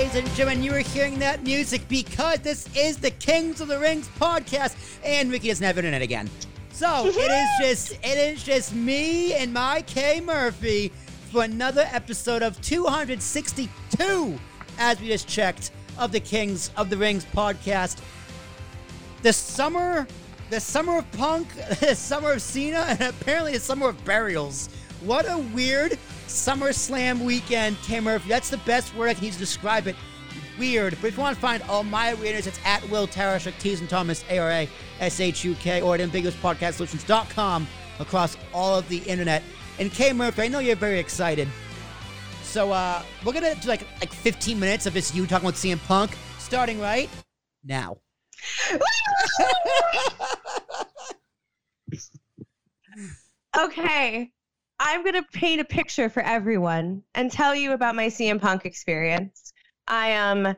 Ladies and gentlemen. You are hearing that music because this is the Kings of the Rings podcast, and Ricky doesn't have internet again. So it is just it is just me and my K Murphy for another episode of 262, as we just checked, of the Kings of the Rings podcast. The summer, the summer of punk, the summer of Cena, and apparently the summer of burials. What a weird SummerSlam weekend, K Murphy. That's the best word I can use to describe it. Weird. But if you want to find all my winners, it's at Will Tarashuk, T's and Thomas, A R A S H U K, or at ambiguouspodcastsolutions.com across all of the internet. And K Murphy, I know you're very excited. So uh, we're gonna do like like 15 minutes of this you talking about CM Punk, starting right now. okay. I'm going to paint a picture for everyone and tell you about my CM Punk experience. I am um,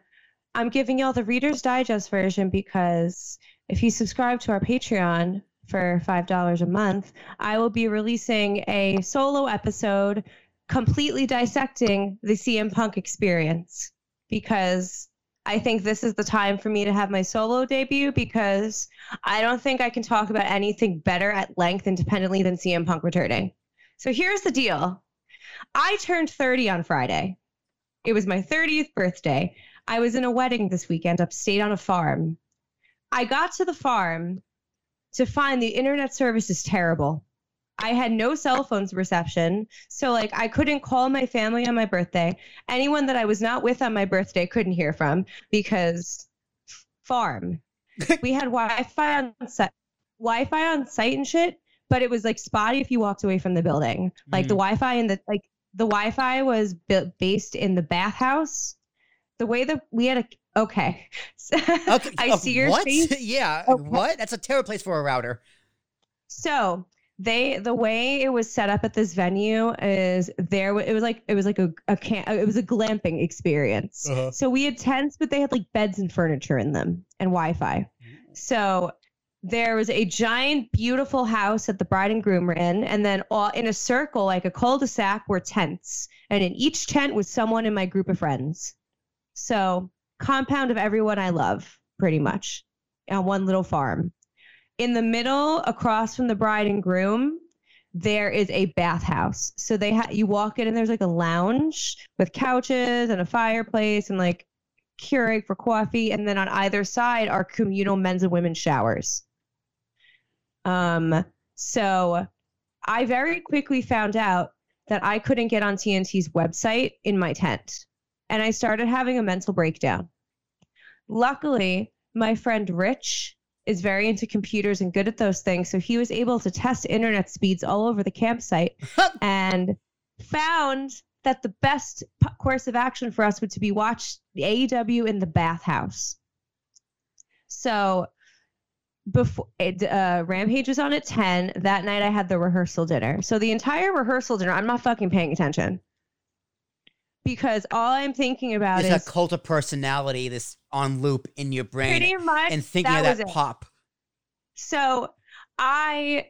I'm giving y'all the Reader's Digest version because if you subscribe to our Patreon for $5 a month, I will be releasing a solo episode completely dissecting the CM Punk experience because I think this is the time for me to have my solo debut because I don't think I can talk about anything better at length independently than CM Punk returning. So here's the deal I turned 30 on Friday. It was my 30th birthday. I was in a wedding this weekend upstate on a farm. I got to the farm to find the internet service is terrible. I had no cell phones reception. So, like, I couldn't call my family on my birthday. Anyone that I was not with on my birthday couldn't hear from because farm. we had Wi Fi on site. Wi Fi on site and shit, but it was like spotty if you walked away from the building. Like mm. the Wi-Fi and the like the Wi-Fi was built based in the bathhouse. The way that we had a okay, okay I uh, see your what? Face. yeah, okay. what? That's a terrible place for a router. So they the way it was set up at this venue is there it was like it was like a, a camp it was a glamping experience uh-huh. so we had tents but they had like beds and furniture in them and wi-fi so there was a giant, beautiful house that the bride and groom were in, and then all in a circle, like a cul-de-sac, were tents, and in each tent was someone in my group of friends. So compound of everyone I love, pretty much, on one little farm. In the middle, across from the bride and groom, there is a bathhouse. So they ha- you walk in and there's like a lounge with couches and a fireplace and like Keurig for coffee, and then on either side are communal men's and women's showers. Um, so I very quickly found out that I couldn't get on TNT's website in my tent. And I started having a mental breakdown. Luckily, my friend Rich is very into computers and good at those things. So he was able to test internet speeds all over the campsite and found that the best course of action for us would to be watch the AEW in the bathhouse. So before uh, Rampage was on at 10. That night I had the rehearsal dinner. So the entire rehearsal dinner, I'm not fucking paying attention. Because all I'm thinking about There's is a cult of personality, this on loop in your brain. Pretty much. And thinking that of that pop. So I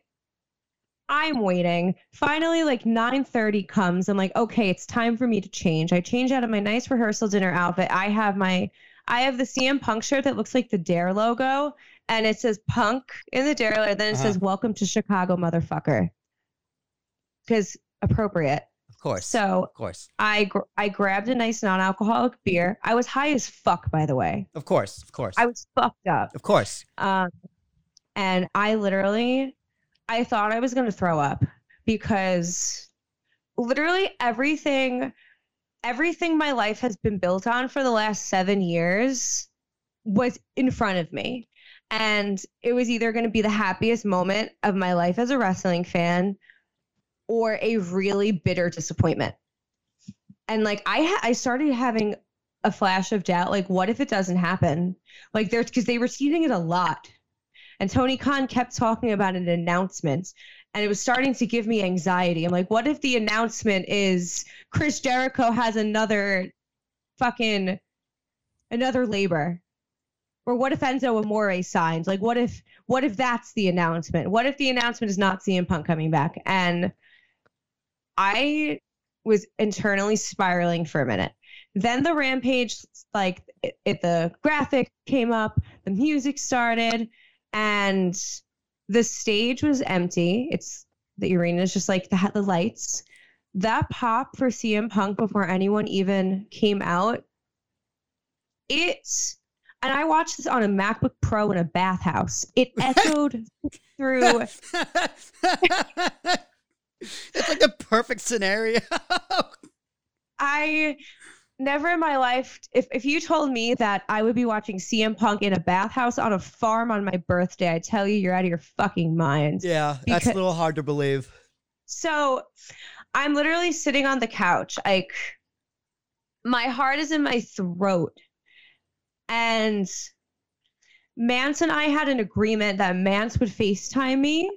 I'm waiting. Finally, like 9:30 comes. I'm like, okay, it's time for me to change. I change out of my nice rehearsal dinner outfit. I have my I have the CM Punk shirt that looks like the Dare logo, and it says punk in the derriere. Then it uh-huh. says welcome to Chicago, motherfucker. Because appropriate. Of course. So of course. I gr- I grabbed a nice non-alcoholic beer. I was high as fuck, by the way. Of course, of course. I was fucked up. Of course. Um, and I literally, I thought I was gonna throw up because literally everything, everything my life has been built on for the last seven years was in front of me. And it was either going to be the happiest moment of my life as a wrestling fan or a really bitter disappointment. And like I ha- I started having a flash of doubt like what if it doesn't happen? Like there's cuz they were seeding it a lot. And Tony Khan kept talking about an announcement and it was starting to give me anxiety. I'm like what if the announcement is Chris Jericho has another fucking another labor or what if Enzo Amore signs? Like, what if what if that's the announcement? What if the announcement is not CM Punk coming back? And I was internally spiraling for a minute. Then the rampage, like it, it, the graphic came up, the music started, and the stage was empty. It's the arena is just like the, the lights. That pop for CM Punk before anyone even came out. It's and I watched this on a MacBook Pro in a bathhouse. It echoed through. it's like the perfect scenario. I never in my life, if, if you told me that I would be watching CM Punk in a bathhouse on a farm on my birthday, I tell you, you're out of your fucking mind. Yeah, that's because, a little hard to believe. So I'm literally sitting on the couch. Like, my heart is in my throat and Mance and I had an agreement that Mance would FaceTime me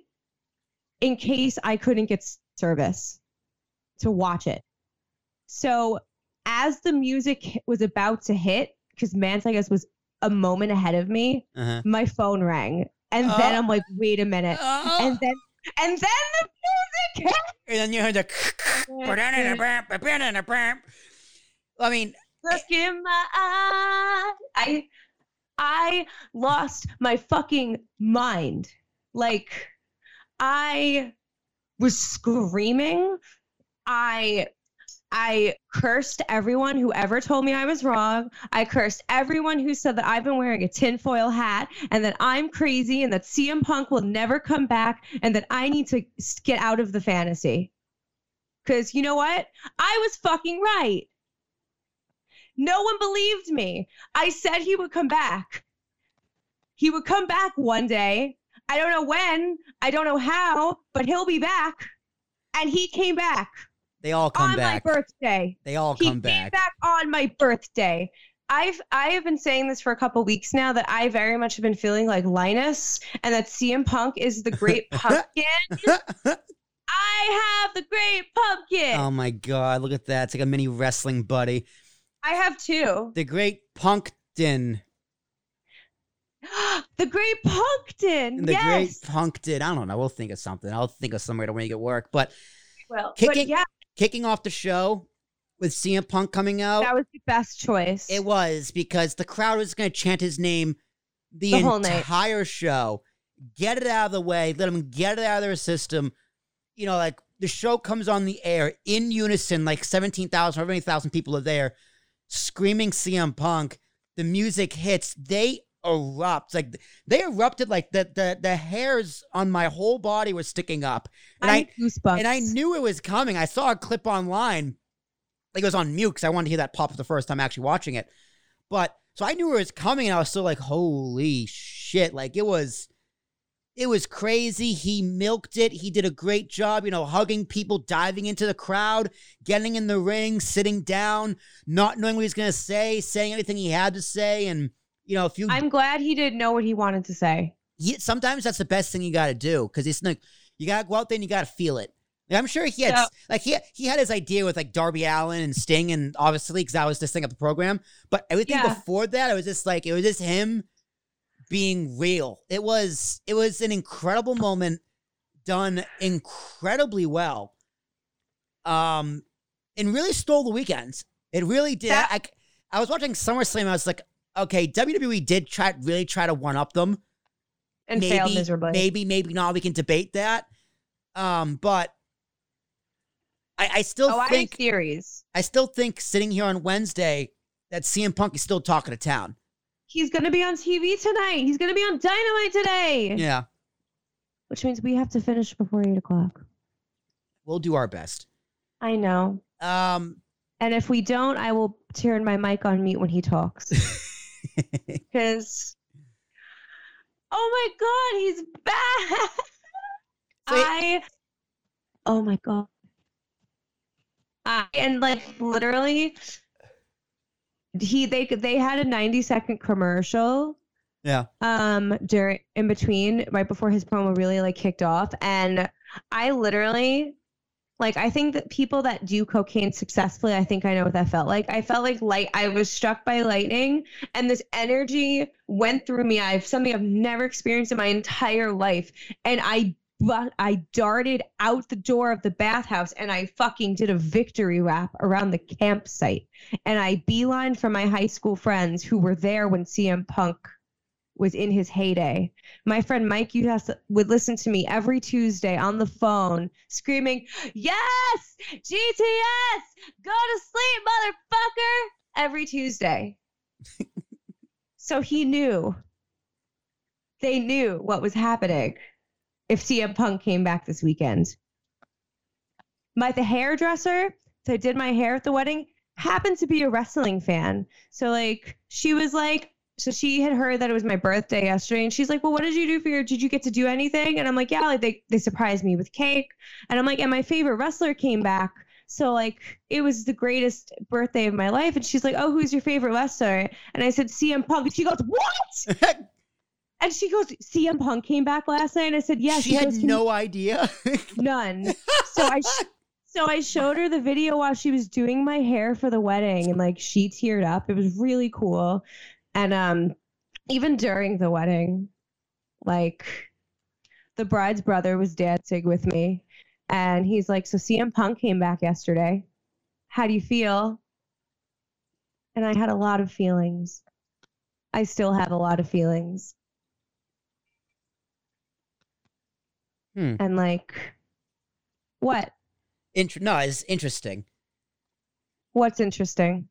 in case I couldn't get service to watch it. So as the music was about to hit, because Mance, I guess, was a moment ahead of me, uh-huh. my phone rang. And then I'm like, wait a minute. Uh, and then and then the music hit. And then you heard the I mean look in my eye. I I lost my fucking mind. Like I was screaming. I I cursed everyone who ever told me I was wrong. I cursed everyone who said that I've been wearing a tinfoil hat and that I'm crazy and that CM Punk will never come back and that I need to get out of the fantasy. Because you know what? I was fucking right. No one believed me. I said he would come back. He would come back one day. I don't know when, I don't know how, but he'll be back. And he came back. They all come on back. my birthday. They all come back. Came back on my birthday. I've I have been saying this for a couple weeks now that I very much have been feeling like Linus and that CM Punk is the great pumpkin. I have the great pumpkin. Oh my god, look at that. It's like a mini wrestling buddy. I have two. The Great Punkton. the Great Punkton. The yes. Great Punkton. I don't know. We'll think of something. I'll think of somewhere to make it work. But well, kicking, but yeah. kicking off the show with CM Punk coming out. That was the best choice. It was because the crowd was going to chant his name the, the entire show. Get it out of the way. Let them get it out of their system. You know, like the show comes on the air in unison, like 17,000 or 20,000 people are there screaming CM Punk. The music hits. They erupt. Like they erupted. Like the the the hairs on my whole body were sticking up. And I, I and I knew it was coming. I saw a clip online. Like it was on mute because I wanted to hear that pop for the first time actually watching it. But so I knew it was coming, and I was still like, "Holy shit!" Like it was it was crazy. He milked it. He did a great job, you know, hugging people, diving into the crowd, getting in the ring, sitting down, not knowing what he's going to say, saying anything he had to say. And, you know, if you. I'm glad he didn't know what he wanted to say. He, sometimes that's the best thing you got to do because it's like, you got to go out there and you got to feel it. I'm sure he had like he he had his idea with like Darby Allin and Sting and obviously because that was this thing of the program. But everything yeah. before that, it was just like it was just him being real. It was it was an incredible moment done incredibly well. Um and really stole the weekends. It really did. That- I, I was watching SummerSlam I was like, okay, WWE did try really try to one up them. And maybe, failed miserably. Maybe, maybe not. We can debate that. Um, but I, I still oh, think I theories. I still think sitting here on Wednesday that CM Punk is still talking to town. He's going to be on TV tonight. He's going to be on Dynamite today. Yeah. Which means we have to finish before eight o'clock. We'll do our best. I know. Um, and if we don't, I will turn my mic on mute when he talks. Because, oh my God, he's back. So I, oh my God. I, and like literally, he they they had a 90 second commercial yeah. um during in between right before his promo really like kicked off. And i literally like i think that people that do cocaine successfully i think i know what that felt like. I felt like light i was struck by lightning and this energy went through me. I've something i've never experienced in my entire life. And i but I darted out the door of the bathhouse and I fucking did a victory lap around the campsite. And I beeline for my high school friends who were there when CM Punk was in his heyday. My friend Mike Utas would listen to me every Tuesday on the phone screaming, Yes, GTS, go to sleep, motherfucker, every Tuesday. so he knew. They knew what was happening if CM Punk came back this weekend. My the hairdresser that did my hair at the wedding happened to be a wrestling fan. So like she was like so she had heard that it was my birthday yesterday and she's like, Well, what did you do for your did you get to do anything? And I'm like, Yeah, like they, they surprised me with cake. And I'm like, and my favorite wrestler came back. So like it was the greatest birthday of my life. And she's like, Oh, who's your favorite wrestler? And I said CM Punk. She goes, What? And she goes, CM Punk came back last night. And I said, Yeah. She, she had goes, no idea. none. So I sh- so I showed her the video while she was doing my hair for the wedding, and like she teared up. It was really cool. And um, even during the wedding, like the bride's brother was dancing with me, and he's like, "So CM Punk came back yesterday. How do you feel?" And I had a lot of feelings. I still have a lot of feelings. Hmm. And like, what? Int- no, it's interesting. What's interesting?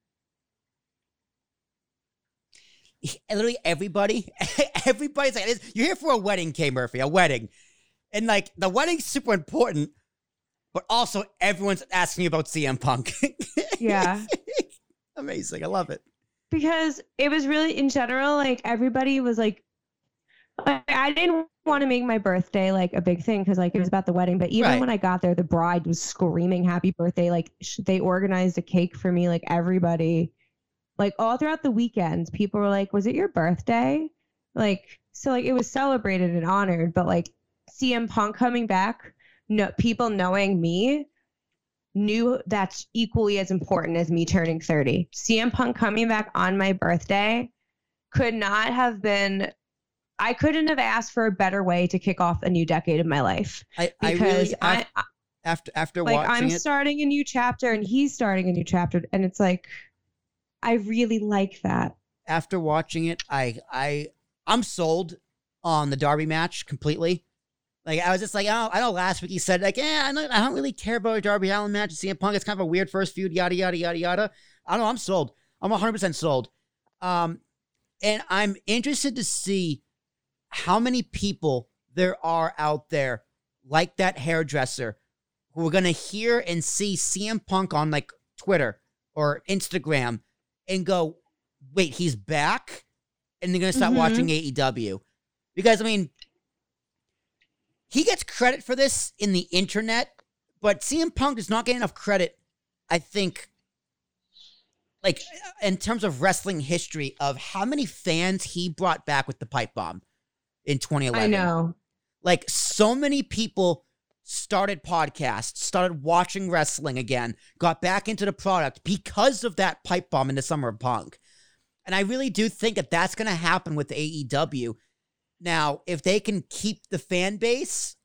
Literally everybody, everybody's like, "You're here for a wedding, K Murphy, a wedding," and like the wedding's super important, but also everyone's asking you about CM Punk. Yeah, amazing. I love it because it was really in general like everybody was like I didn't want to make my birthday like a big thing because like it was about the wedding. But even right. when I got there, the bride was screaming "Happy birthday!" Like sh- they organized a cake for me. Like everybody, like all throughout the weekend, people were like, "Was it your birthday?" Like so, like it was celebrated and honored. But like CM Punk coming back, no people knowing me knew that's equally as important as me turning 30. CM Punk coming back on my birthday could not have been I couldn't have asked for a better way to kick off a new decade of my life. I, because I, really, I after after like I'm it, starting a new chapter and he's starting a new chapter, and it's like I really like that. After watching it, I I I'm sold on the Darby match completely. Like I was just like, oh, I know last week he said like, yeah, I don't, I don't really care about a Darby Allin match. CM Punk, it's kind of a weird first feud, yada yada yada yada. I don't know. I'm sold. I'm 100 percent sold. Um, and I'm interested to see how many people there are out there like that hairdresser who are going to hear and see CM Punk on like Twitter or Instagram and go, wait, he's back? And they're going to start mm-hmm. watching AEW. Because, I mean, he gets credit for this in the internet, but CM Punk does not get enough credit, I think, like in terms of wrestling history of how many fans he brought back with the pipe bomb in 2011. I know. Like so many people started podcasts, started watching wrestling again, got back into the product because of that pipe bomb in the summer of punk. And I really do think that that's going to happen with AEW. Now, if they can keep the fan base,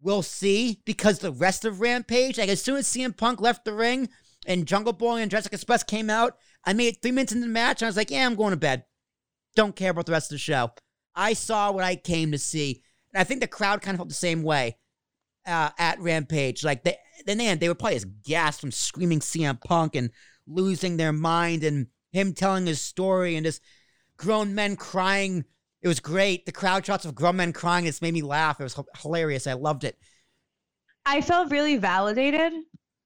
we'll see because the rest of Rampage, like as soon as CM Punk left the ring and Jungle Boy and Jurassic Express came out, I made it three minutes into the match and I was like, yeah, I'm going to bed. Don't care about the rest of the show. I saw what I came to see. And I think the crowd kind of felt the same way uh, at Rampage. Like, they, then they, were probably as gassed from screaming CM Punk and losing their mind and him telling his story and just grown men crying. It was great. The crowd shots of grown men crying, it's made me laugh. It was hilarious. I loved it. I felt really validated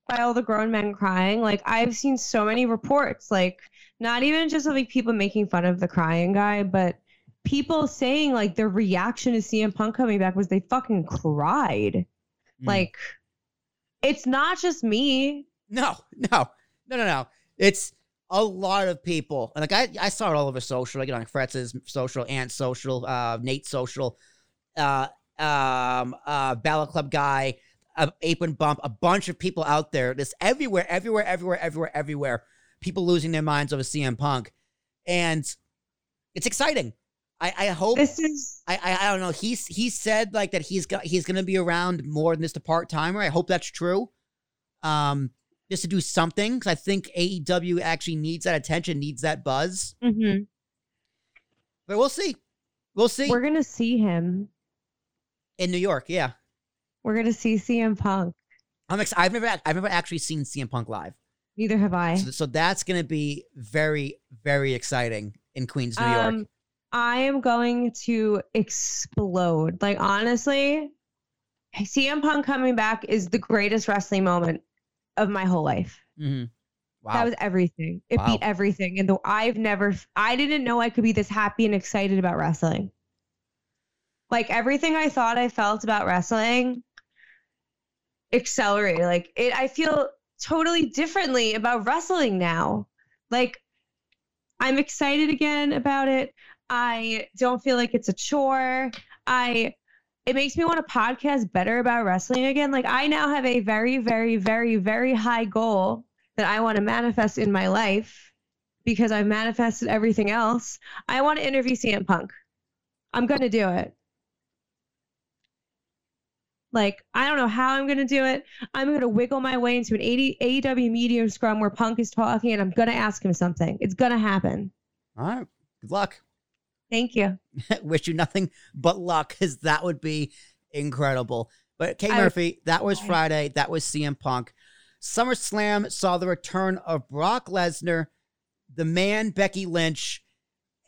by all the grown men crying. Like I've seen so many reports, like not even just of like people making fun of the crying guy, but people saying like their reaction to CM Punk coming back was they fucking cried. Mm. Like, it's not just me. No, no, no, no, no. It's a lot of people. And like I, I saw it all over social. Like on Fretz's social, Ant social, uh, Nate social, uh, um, uh, Ballot Club guy, uh, Ape and Bump, a bunch of people out there. Just everywhere, everywhere, everywhere, everywhere, everywhere. People losing their minds over CM Punk, and it's exciting. I, I hope this is. I, I I don't know. He's he said like that he's got he's gonna be around more than just a part timer. I hope that's true. Um, just to do something because I think AEW actually needs that attention, needs that buzz. Mm-hmm. But we'll see. We'll see. We're gonna see him in New York. Yeah, we're gonna see CM Punk. I'm excited. I've never I've never actually seen CM Punk live. Neither have I. So, so that's gonna be very very exciting in Queens, New um, York. I am going to explode. Like honestly, CM Punk coming back is the greatest wrestling moment of my whole life. Mm-hmm. Wow. That was everything. It Wow. beat everything. And though I've never, I didn't know I could be this happy and excited about wrestling. Like everything I thought I felt about wrestling accelerated. Like it, I feel totally differently about wrestling now. Like I'm excited again about it. I don't feel like it's a chore. I it makes me want to podcast better about wrestling again. Like I now have a very, very, very, very high goal that I want to manifest in my life because I've manifested everything else. I want to interview CM Punk. I'm going to do it. Like, I don't know how I'm going to do it. I'm going to wiggle my way into an 80, AEW medium scrum where Punk is talking and I'm going to ask him something. It's going to happen. All right. Good luck. Thank you. Wish you nothing but luck, because that would be incredible. But Kay I- Murphy, that was I- Friday. That was CM Punk. SummerSlam saw the return of Brock Lesnar, the man Becky Lynch,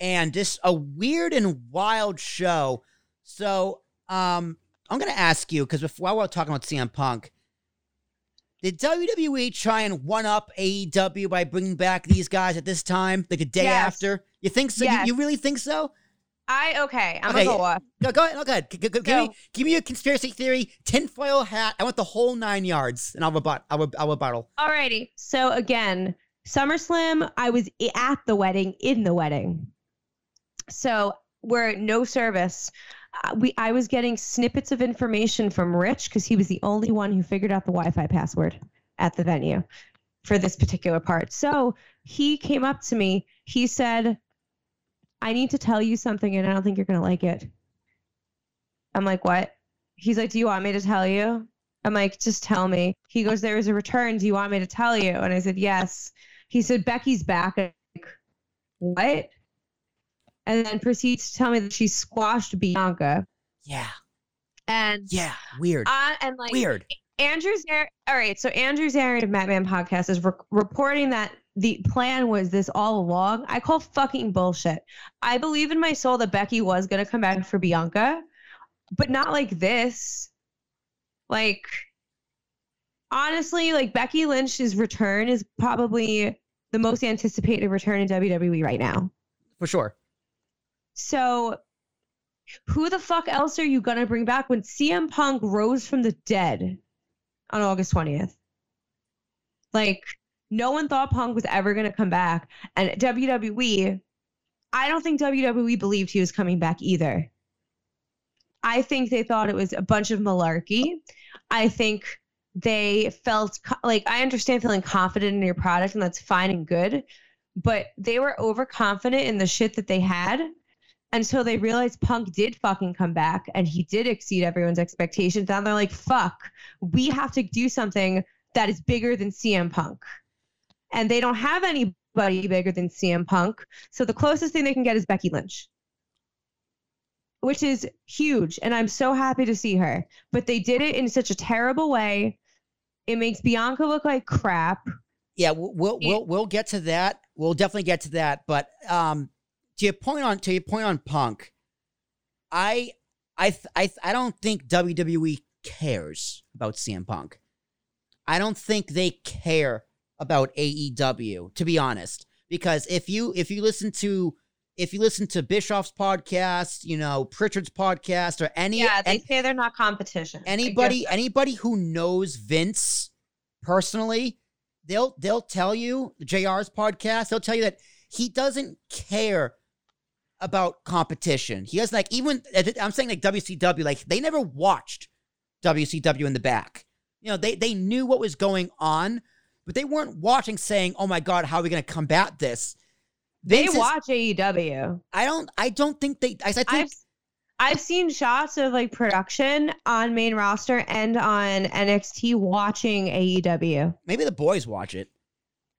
and just a weird and wild show. So, um, I'm gonna ask you because while we're talking about CM Punk, did WWE try and one up AEW by bringing back these guys at this time, like a day Yes. after? You think so? You- Yes. You, really think so? I, okay, I'm Okay, to go off. Go, go ahead. Go ahead. G- g- give, me, give me a conspiracy theory, tinfoil hat. I want the whole nine yards, and I'll rebut. I'll, I'll rebuttal. Alrighty. So again, SummerSlam, I was at the wedding, in the wedding. So we're no service. Uh, we I was getting snippets of information from Rich because he was the only one who figured out the Wi-Fi password at the venue for this particular part. So he came up to me. He said, "I need to tell you something, and I don't think you're gonna like it." I'm like, "What?" He's like, "Do you want me to tell you?" I'm like, just tell me. He goes, there is a return. Do you want me to tell you? And I said, yes. He said, Becky's back. I'm like, what? And then proceeds to tell me that she squashed Bianca. Yeah. And Yeah. Weird. uh, and like Weird. Andrew's all right. So Andrew's Zarian of Mat Men Podcast is re- reporting that the plan was this all along. I call fucking bullshit. I believe in my soul that Becky was gonna come back for Bianca, but not like this. Like honestly, like Becky Lynch's return is probably the most anticipated return in WWE right now. For sure. So, who the fuck else are you gonna bring back when CM Punk rose from the dead on August 20th? Like, no one thought Punk was ever gonna come back. And WWE, I don't think WWE believed he was coming back either. I think they thought it was a bunch of malarkey. I think they felt co- like I understand feeling confident in your product, and that's fine and good. But they were overconfident in the shit that they had until they realized Punk did fucking come back and he did exceed everyone's expectations. Now they're like, fuck, we have to do something that is bigger than CM Punk. And they don't have anybody bigger than CM Punk. So the closest thing they can get is Becky Lynch, which is huge. And I'm so happy to see her. But they did it in such a terrible way. It makes Bianca look like crap. Yeah. We'll we'll we'll, we'll get to that. We'll definitely get to that. But um, to your point on to your point on Punk, I I I I don't think WWE cares about CM Punk. I don't think they care about AEW, to be honest. Because if you if you listen to if you listen to Bischoff's podcast, you know Pritchard's podcast, or any Yeah, they any- say they're not competition. Anybody anybody who knows Vince personally, they'll they'll tell you JR's podcast, they'll tell you that he doesn't care about competition. He doesn't like even I'm saying like WCW, like they never watched WCW in the back. You know, they they knew what was going on, but they weren't watching saying, "Oh my god, how are we going to combat this?" They Vince is- watch AEW. I don't. I don't think they. I, I think. I've I've seen shots of like production on main roster and on NXT watching AEW. maybe the boys watch it.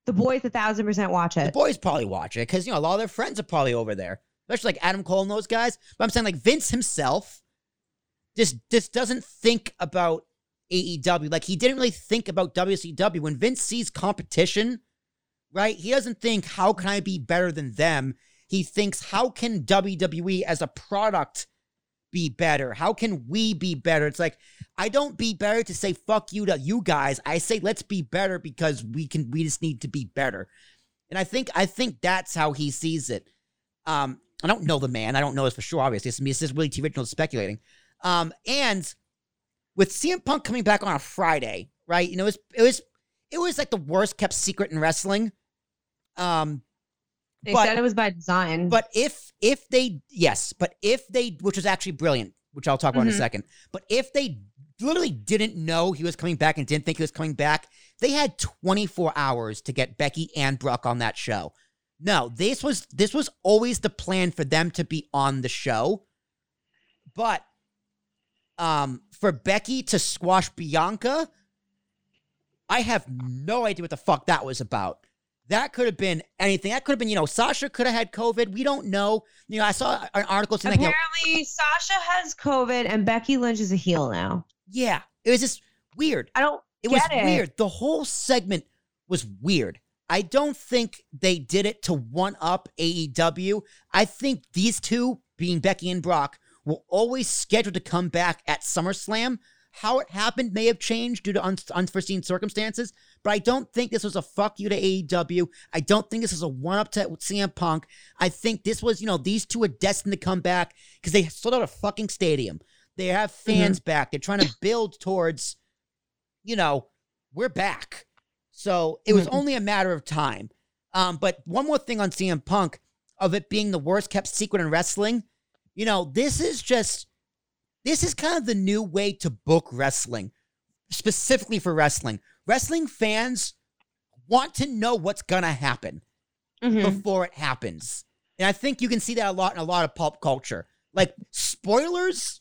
The boys a thousand percent watch it. The boys probably watch it because you know a lot of their friends are probably over there, especially like Adam Cole and those guys. But I'm saying like Vince himself, just just doesn't think about AEW. Like he didn't really think about WCW when Vince sees competition, right? He doesn't think how can I be better than them. He thinks how can WWE as a product be better? How can we be better? It's like I don't be better to say fuck you to you guys. I say let's be better because we can we just need to be better. And I think I think that's how he sees it. Um, I don't know the man. I don't know this for sure. Obviously, this is really too original speculating. Um, and with CM Punk coming back on a Friday, right? You know, it was it was it was like the worst kept secret in wrestling. Um, They but- said it was by design. but if if they yes, but if they which was actually brilliant, which I'll talk about in a Mhm. second. But if they literally didn't know he was coming back and didn't think he was coming back, they had 24 hours to get Becky and Brock on that show. No, this was this was always the plan for them to be on the show. But um for Becky to squash Bianca, I have no idea what the fuck that was about. That could have been anything. That could have been, you know, Sasha could have had COVID. We don't know. You know, I saw an article saying, like, you know, apparently Sasha has COVID and Becky Lynch is a heel now. yeah, it was just weird. I don't It was it. weird. The whole segment was weird. I don't think they did it to one up AEW. I think these two, being Becky and Brock, were always scheduled to come back at SummerSlam. How it happened may have changed due to un- unforeseen circumstances, but I don't think this was a fuck you to AEW. I don't think this is a one up to CM Punk. I think this was, you know, these two are destined to come back because they sold out a fucking stadium. They have fans back. They're trying to build towards, you know, we're back. So it was Mhm. only a matter of time. Um, but one more thing on CM Punk of it being the worst kept secret in wrestling. You know, this is just this is kind of the new way to book wrestling, specifically for wrestling. Wrestling fans want to know what's gonna happen Mhm. before it happens. And I think you can see that a lot in a lot of pop culture. Like spoilers,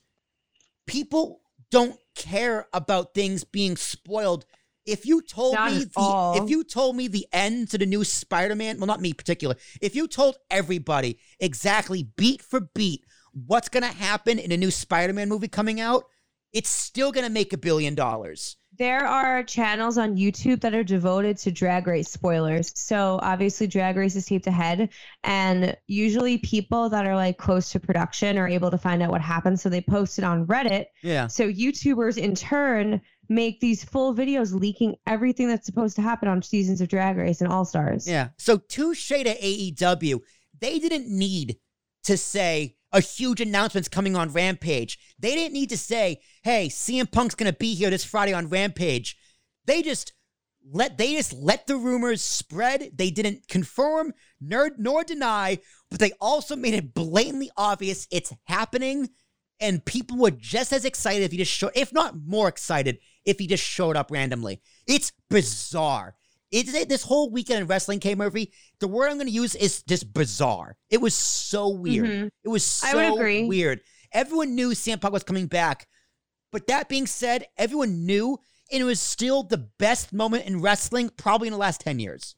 people don't care about things being spoiled. If you told Not me the, all. if you told me the end to the new Spider-Man, well not me in particular, if you told everybody exactly beat for beat what's going to happen in a new Spider-Man movie coming out, it's still going to make a billion dollars. There are channels on YouTube that are devoted to drag race spoilers. So obviously drag race is taped ahead and usually people that are like close to production are able to find out what happens so they post it on Reddit. Yeah. So YouTubers in turn make these full videos leaking everything that's supposed to happen on seasons of drag race and all stars. Yeah. So touche to AEW. They didn't need to say a huge announcement's coming on Rampage. They didn't need to say, "Hey, CM Punk's gonna be here this Friday on Rampage." They just let they just let the rumors spread. They didn't confirm nor nor deny, but they also made it blatantly obvious it's happening. And people were just as excited if he just showed, if not more excited, if he just showed up randomly. It's bizarre. It's this whole weekend in wrestling, K Murphy. The word I'm going to use is just bizarre. It was so weird. Mhm. It was so I would agree. weird. Everyone knew CM Punk was coming back, but that being said, everyone knew, and it was still the best moment in wrestling, probably in the last ten years.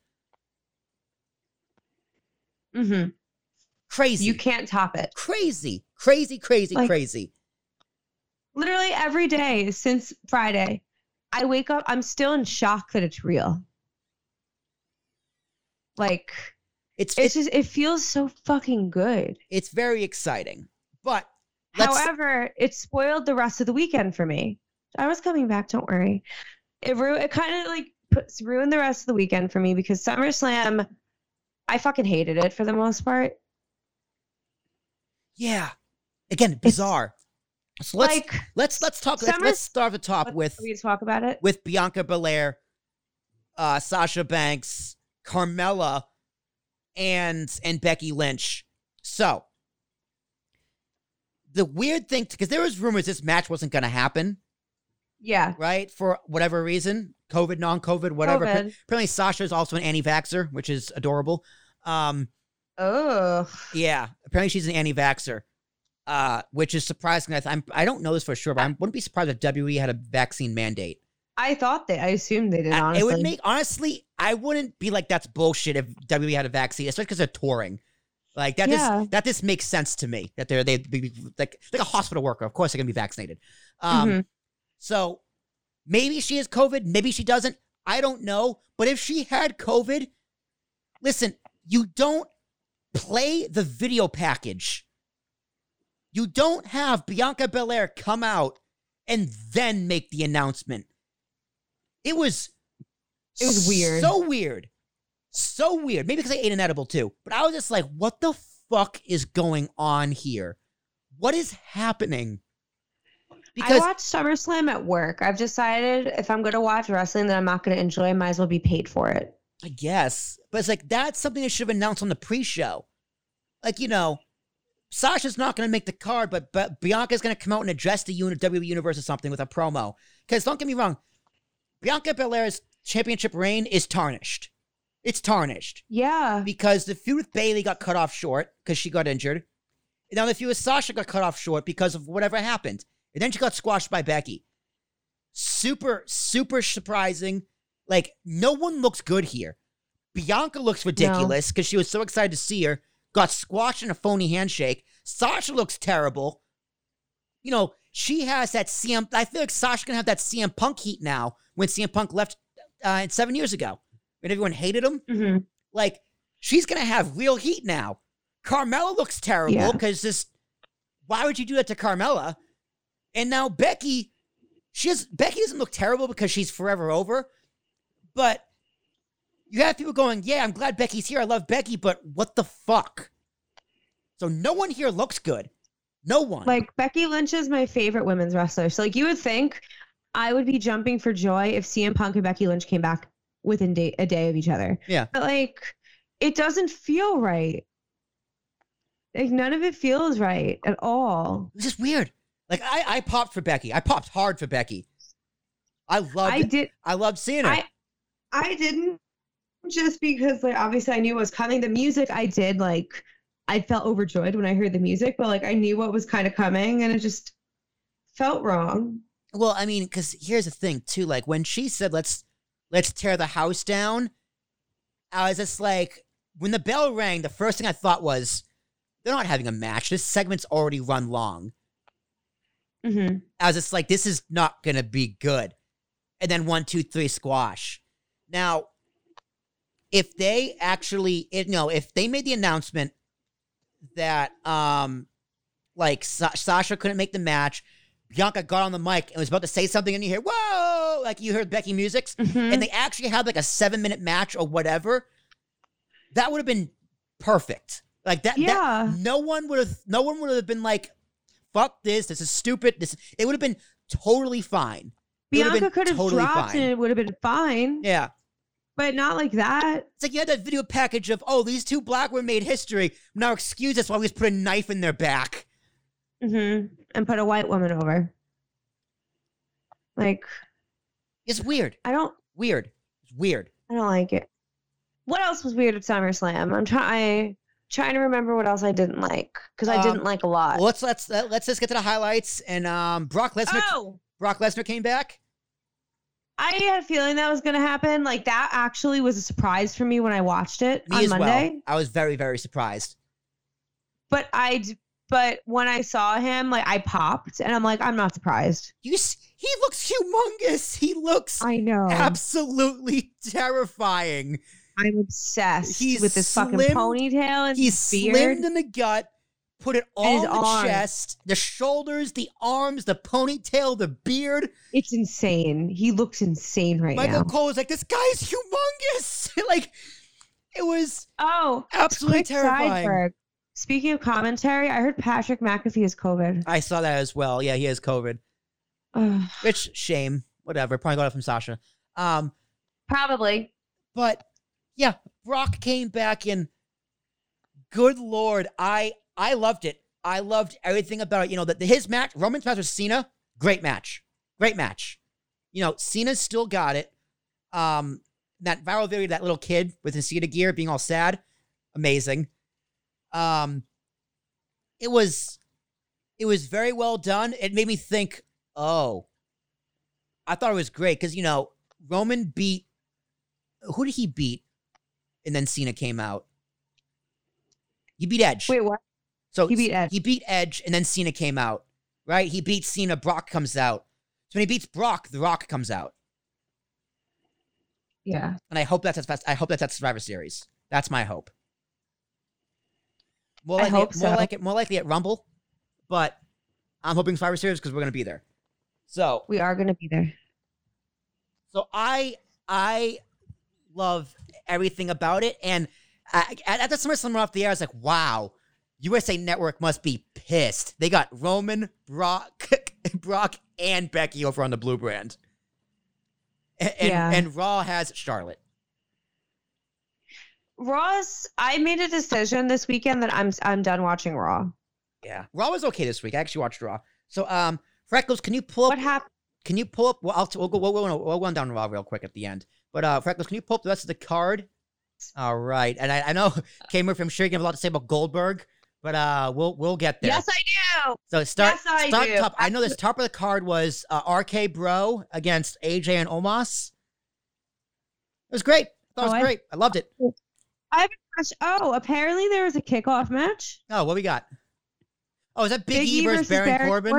hmm Crazy, You can't top it. crazy, crazy, crazy, Like- crazy. Literally every day since Friday, I wake up, I'm still in shock that it's real. Like, It's it's it's just, it feels so fucking good. it's very exciting, but However, it spoiled the rest of the weekend for me. I was coming back, don't worry. It, ru- it kind of like puts, ruined the rest of the weekend for me because SummerSlam, I fucking hated it for the most part. yeah, again, bizarre. So let's like, let's let's talk. Let's, let's start the top with we talk about it. with Bianca Belair, uh, Sasha Banks, Carmella, and and Becky Lynch. So the weird thing, because there was rumors this match wasn't going to happen, Yeah. right? For whatever reason, COVID, non-COVID, whatever. COVID. Apparently, Sasha is also an anti-vaxxer, which is adorable. Um, Oh. Yeah, apparently she's an anti-vaxer, uh, which is surprising. I, th- I'm, I don't know this for sure, but I wouldn't be surprised if WWE had a vaccine mandate. I thought they. I assumed they did. Honestly, It would make honestly, I wouldn't be like that's bullshit if WWE had a vaccine, especially because they're touring. Like that, Yeah. just that just makes sense to me that they're they be like like a hospital worker. Of course, they're gonna be vaccinated. Um, Mhm. so maybe she has COVID, maybe she doesn't. I don't know. But if she had COVID, listen, you don't play the video package. You don't have Bianca Belair come out and then make the announcement. It was It was weird. So weird. So weird. Maybe because I ate an edible too. But I was just like, what the fuck is going on here? What is happening? I watched SummerSlam at work. I've decided if I'm going to watch wrestling that I'm not going to enjoy, I might as well be paid for it. I guess. But it's like that's something they should have announced on the pre-show. Like, you know, Sasha's not going to make the card, but, but Bianca's going to come out and address the uni- WWE Universe or something with a promo. Because don't get me wrong, Bianca Belair's championship reign is tarnished. It's tarnished Yeah. because the feud with Bayley got cut off short because she got injured. And now the feud with Sasha got cut off short because of whatever happened. And then she got squashed by Becky. Super, super surprising. Like, no one looks good here. Bianca looks ridiculous because she was so excited to see her, got squashed in a phony handshake. Sasha looks terrible. You know, she has that CM. I feel like Sasha can have that CM Punk heat now when CM Punk left uh, seven years ago when everyone hated him. hmm Like, she's gonna have real heat now. Carmella looks terrible Yeah. because this. Why would you do that to Carmella? And now Becky, she has Becky doesn't look terrible because she's forever over, but you have people going, "Yeah, I'm glad Becky's here. I love Becky, but what the fuck?" So no one here looks good. No one. Like Becky Lynch is my favorite women's wrestler. So like you would think I would be jumping for joy if CM Punk and Becky Lynch came back within day, a day of each other. Yeah. But like it doesn't feel right. Like none of it feels right at all. it's just weird. Like I, I popped for Becky. I popped hard for Becky. I loved. I did I loved seeing her. I I didn't just because like obviously I knew it was coming. The music I did like I felt overjoyed when I heard the music, but like I knew what was kind of coming and it just felt wrong. Well, I mean, because here's the thing too. Like when she said, "Let's let's tear the house down," I was just like, when the bell rang, the first thing I thought was, "They're not having a match. This segment's already run long." hmm I was just like, "This is not gonna be good." And then one, two, three, squash. Now, if they actually, it, no, if they made the announcement that, um, like Sa- Sasha couldn't make the match. Bianca got on the mic and was about to say something, and you hear "Whoa!" like you heard Becky music's, hmm and they actually had like a seven minute match or whatever. That would have been perfect. Like that. that- Yeah. no one would have. No one would have been like, "Fuck this! This is stupid." This. It would have been totally fine. It Bianca could have totally dropped fine. and it would have been fine, Yeah. but not like that. It's like you had that video package of, oh, these two black women made history. Now excuse us while we just put a knife in their back. Hmm And put a white woman over. Like It's weird. I don't Weird. It's weird. I don't like it. What else was weird at SummerSlam? I'm trying trying to remember what else I didn't like because I Um, didn't like a lot. Well, let's let's let's just get to the highlights. And um, Brock Lesnar. oh, Brock Lesnar came back. I had a feeling that was going to happen. Like that actually was a surprise for me when I watched it Me on Monday. well. I was very very surprised. But I but when I saw him, like I popped and I'm like, I'm not surprised. You s- he looks humongous. He looks I know. absolutely terrifying. I'm obsessed He's with this fucking ponytail and He's beard. slimmed in the gut. Put it all in the arms. chest, the shoulders, the arms, the ponytail, the beard. It's insane. He looks insane right Michael now. Michael Cole was like, "This guy's humongous." like, it was Oh, absolutely terrifying. Speaking of commentary, I heard Patrick McAfee has COVID. I saw that as well. Yeah, he has COVID. Ugh, Which shame. Whatever. Probably got it from Sasha. Um, probably. but yeah, Brock came back and good lord, I I loved it. I loved everything about it. You know, that his match, Roman's match with Cena, great match. Great match. You know, Cena's still got it. Um, that viral video, of that little kid with his Cena gear being all sad, amazing. Um, it was, it was very well done. It made me think, oh, I thought it was great because you know Roman beat, who did he beat, and then Cena came out. He beat Edge. Wait, what? So He beat Edge. He beat Edge, and then Cena came out. Right? He beats Cena. Brock comes out. So when he beats Brock, The Rock comes out. Yeah. And I hope that's as fast. I hope that's at Survivor Series. That's my hope. More I likely, hope more so. like it, more likely at Rumble, but I'm hoping Survivor Series because we're gonna be there. So, We are gonna be there. so I I love everything about it, and I, at, at the SummerSlam off the air, I was like, wow, USA Network must be pissed. They got Roman, Brock, Brock, and Becky over on the Blue Brand, and and, Yeah. and Raw has Charlotte. Raw's. I made a decision this weekend that I'm I'm done watching Raw. Yeah, Raw was okay this week. I actually watched Raw. So, um, Freckles, can you pull up? What happened? Can you pull up? Well, I'll we'll go. We'll, we'll, we'll run down Raw real quick at the end. But uh, Freckles, can you pull up the rest of the card? All right, and I, I know K Murphy, I'm sure you have a lot to say about Goldberg, but uh, we'll we'll get there. Yes, I do. So start Yes, I start do. top. I know this top of the card was uh, RK Bro against AJ and Omos. It was great. That thought it Oh, was I- great. I loved it. I haven't watched. Oh, apparently there was a kickoff match. Oh, what we got? Oh, is that Big, E versus, Baron, Corbin?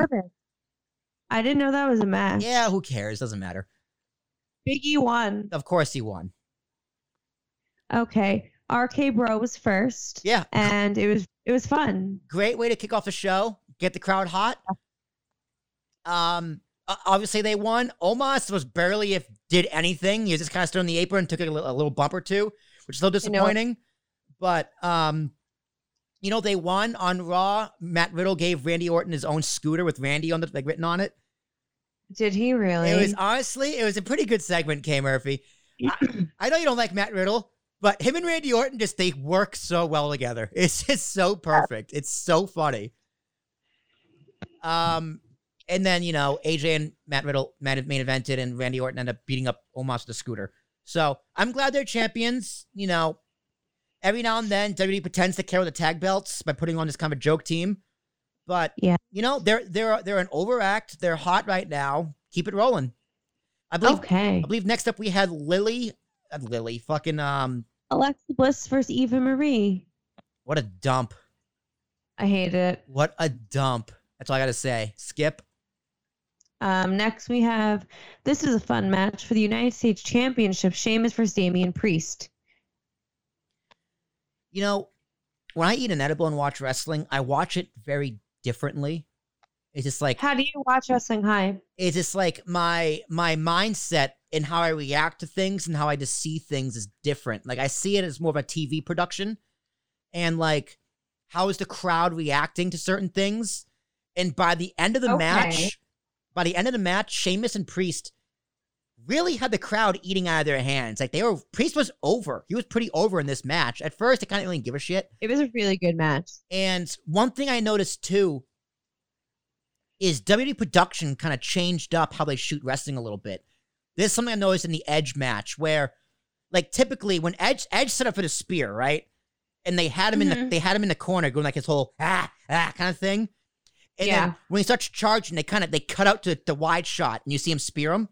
I didn't know that was a match. Yeah, who cares? Doesn't matter. Big E won. Of course he won. Okay. RK Bro was first. Yeah, And it was it was fun. great way to kick off the show. Get the crowd hot. Um, obviously they won. Omos was barely if did anything. He just kind of stood on the apron, took a little, a little bump or two, which is a little I know. disappointing. But um, you know they won on Raw. Matt Riddle gave Randy Orton his own scooter with Randy on the like written on it. Did he really? It was honestly, it was a pretty good segment, K Murphy. I, I know you don't like Matt Riddle, but him and Randy Orton just they work so well together. It's just so perfect. It's so funny. Um, and then you know AJ and Matt Riddle main main evented, and Randy Orton ended up beating up Omos with the scooter. So I'm glad they're champions. You know, every now and then WWE pretends to care with the tag belts by putting on this kind of a joke team, but Yeah. you know they're they're they're an overact. They're hot right now. Keep it rolling. I believe okay. I believe next up we had Lily. Uh, Lily, fucking um, Alexa Bliss versus Eva Marie. what a dump! I hate it. What a dump! That's all I gotta say. Skip. Um, next we have this is a fun match for the United States Championship. Sheamus versus Damian Priest. You know, when I eat an edible and watch wrestling, I watch it very differently. It's just like How do you watch wrestling high? it's just like my my mindset and how I react to things and how I just see things is different. Like I see it as more of a TV production, and like how is the crowd reacting to certain things. And by the end of the Okay. match, by the end of the match, Sheamus and Priest really had the crowd eating out of their hands. Like they were Priest was over. He was pretty over in this match. At first, I kind of didn't give a shit. It was a really good match. And one thing I noticed too is WWE production kind of changed up how they shoot wrestling a little bit. There's something I noticed in the Edge match where, like, typically when Edge Edge set up for the spear, right, and they had him in the Mhm. they had him in the corner going like his whole ah ah kind of thing, and Yeah. then when he starts charging, they kind of they cut out to the wide shot and you see him spear him.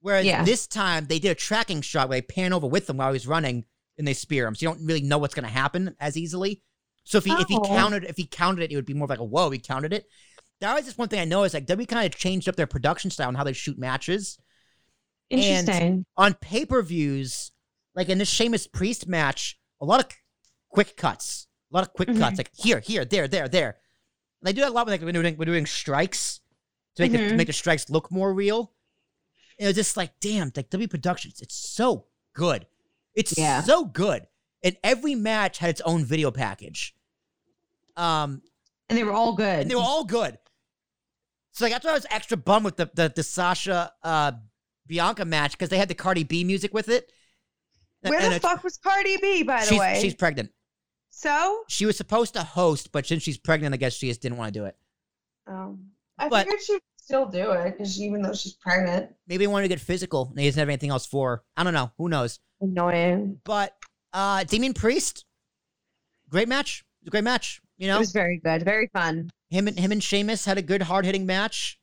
Whereas Yeah. this time they did a tracking shot where they pan over with him while he's running and they spear him, so you don't really know what's going to happen as easily. So if he if he Oh. counted if he counted it, it would be more of like a whoa, he counted it. That was just one thing I noticed. Like WWE kind of changed up their production style and how they shoot matches Interesting. on pay per views. Like in this Sheamus Priest match, a lot of quick cuts, a lot of quick Mhm. cuts. Like here, here, there, there, there. They do that a lot when like, we're doing we're doing strikes to make the, to make the strikes look more real. And it was just like, damn, like W Productions, it's so good. It's Yeah. so good. And every match had its own video package. Um, and they were all good. and they were all good. So like that's why I was extra bummed with the the, the Sasha uh Bianca match because they had the Cardi B music with it. Where And the it's- fuck was Cardi B, by the way? she's pregnant. So? She was supposed to host, but since she's pregnant, I guess she just didn't want to do it. Um, I But- figured she'd still do it because even though she's pregnant. Maybe wanted to get physical and they doesn't have anything else for her. I don't know. Who knows? Annoying. But uh Damian Priest, great match. It was a great match. You know, It was very good, very fun. him and him and Sheamus had a good hard hitting match,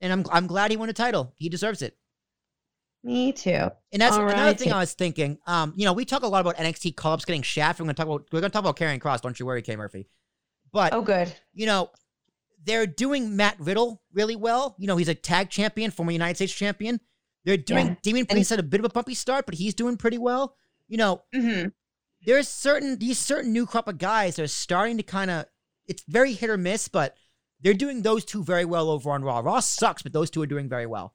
and I'm I'm glad he won a title. He deserves it. Me too. And that's All another thing I was thinking. Um, you know, we talk a lot about NXT call ups getting shafted. We're gonna talk about we're gonna talk about Karrion Kross. Don't you worry, K Murphy. But Oh, good. you know, they're doing Matt Riddle really well. You know, he's a tag champion, former United States champion. They're doing Yeah. Priest had a bit of a bumpy start, but he's doing pretty well. You know, Mm-hmm. there's certain these certain new crop of guys that are starting to kind of it's very hit or miss, but they're doing those two very well over on Raw. Raw sucks, but those two are doing very well.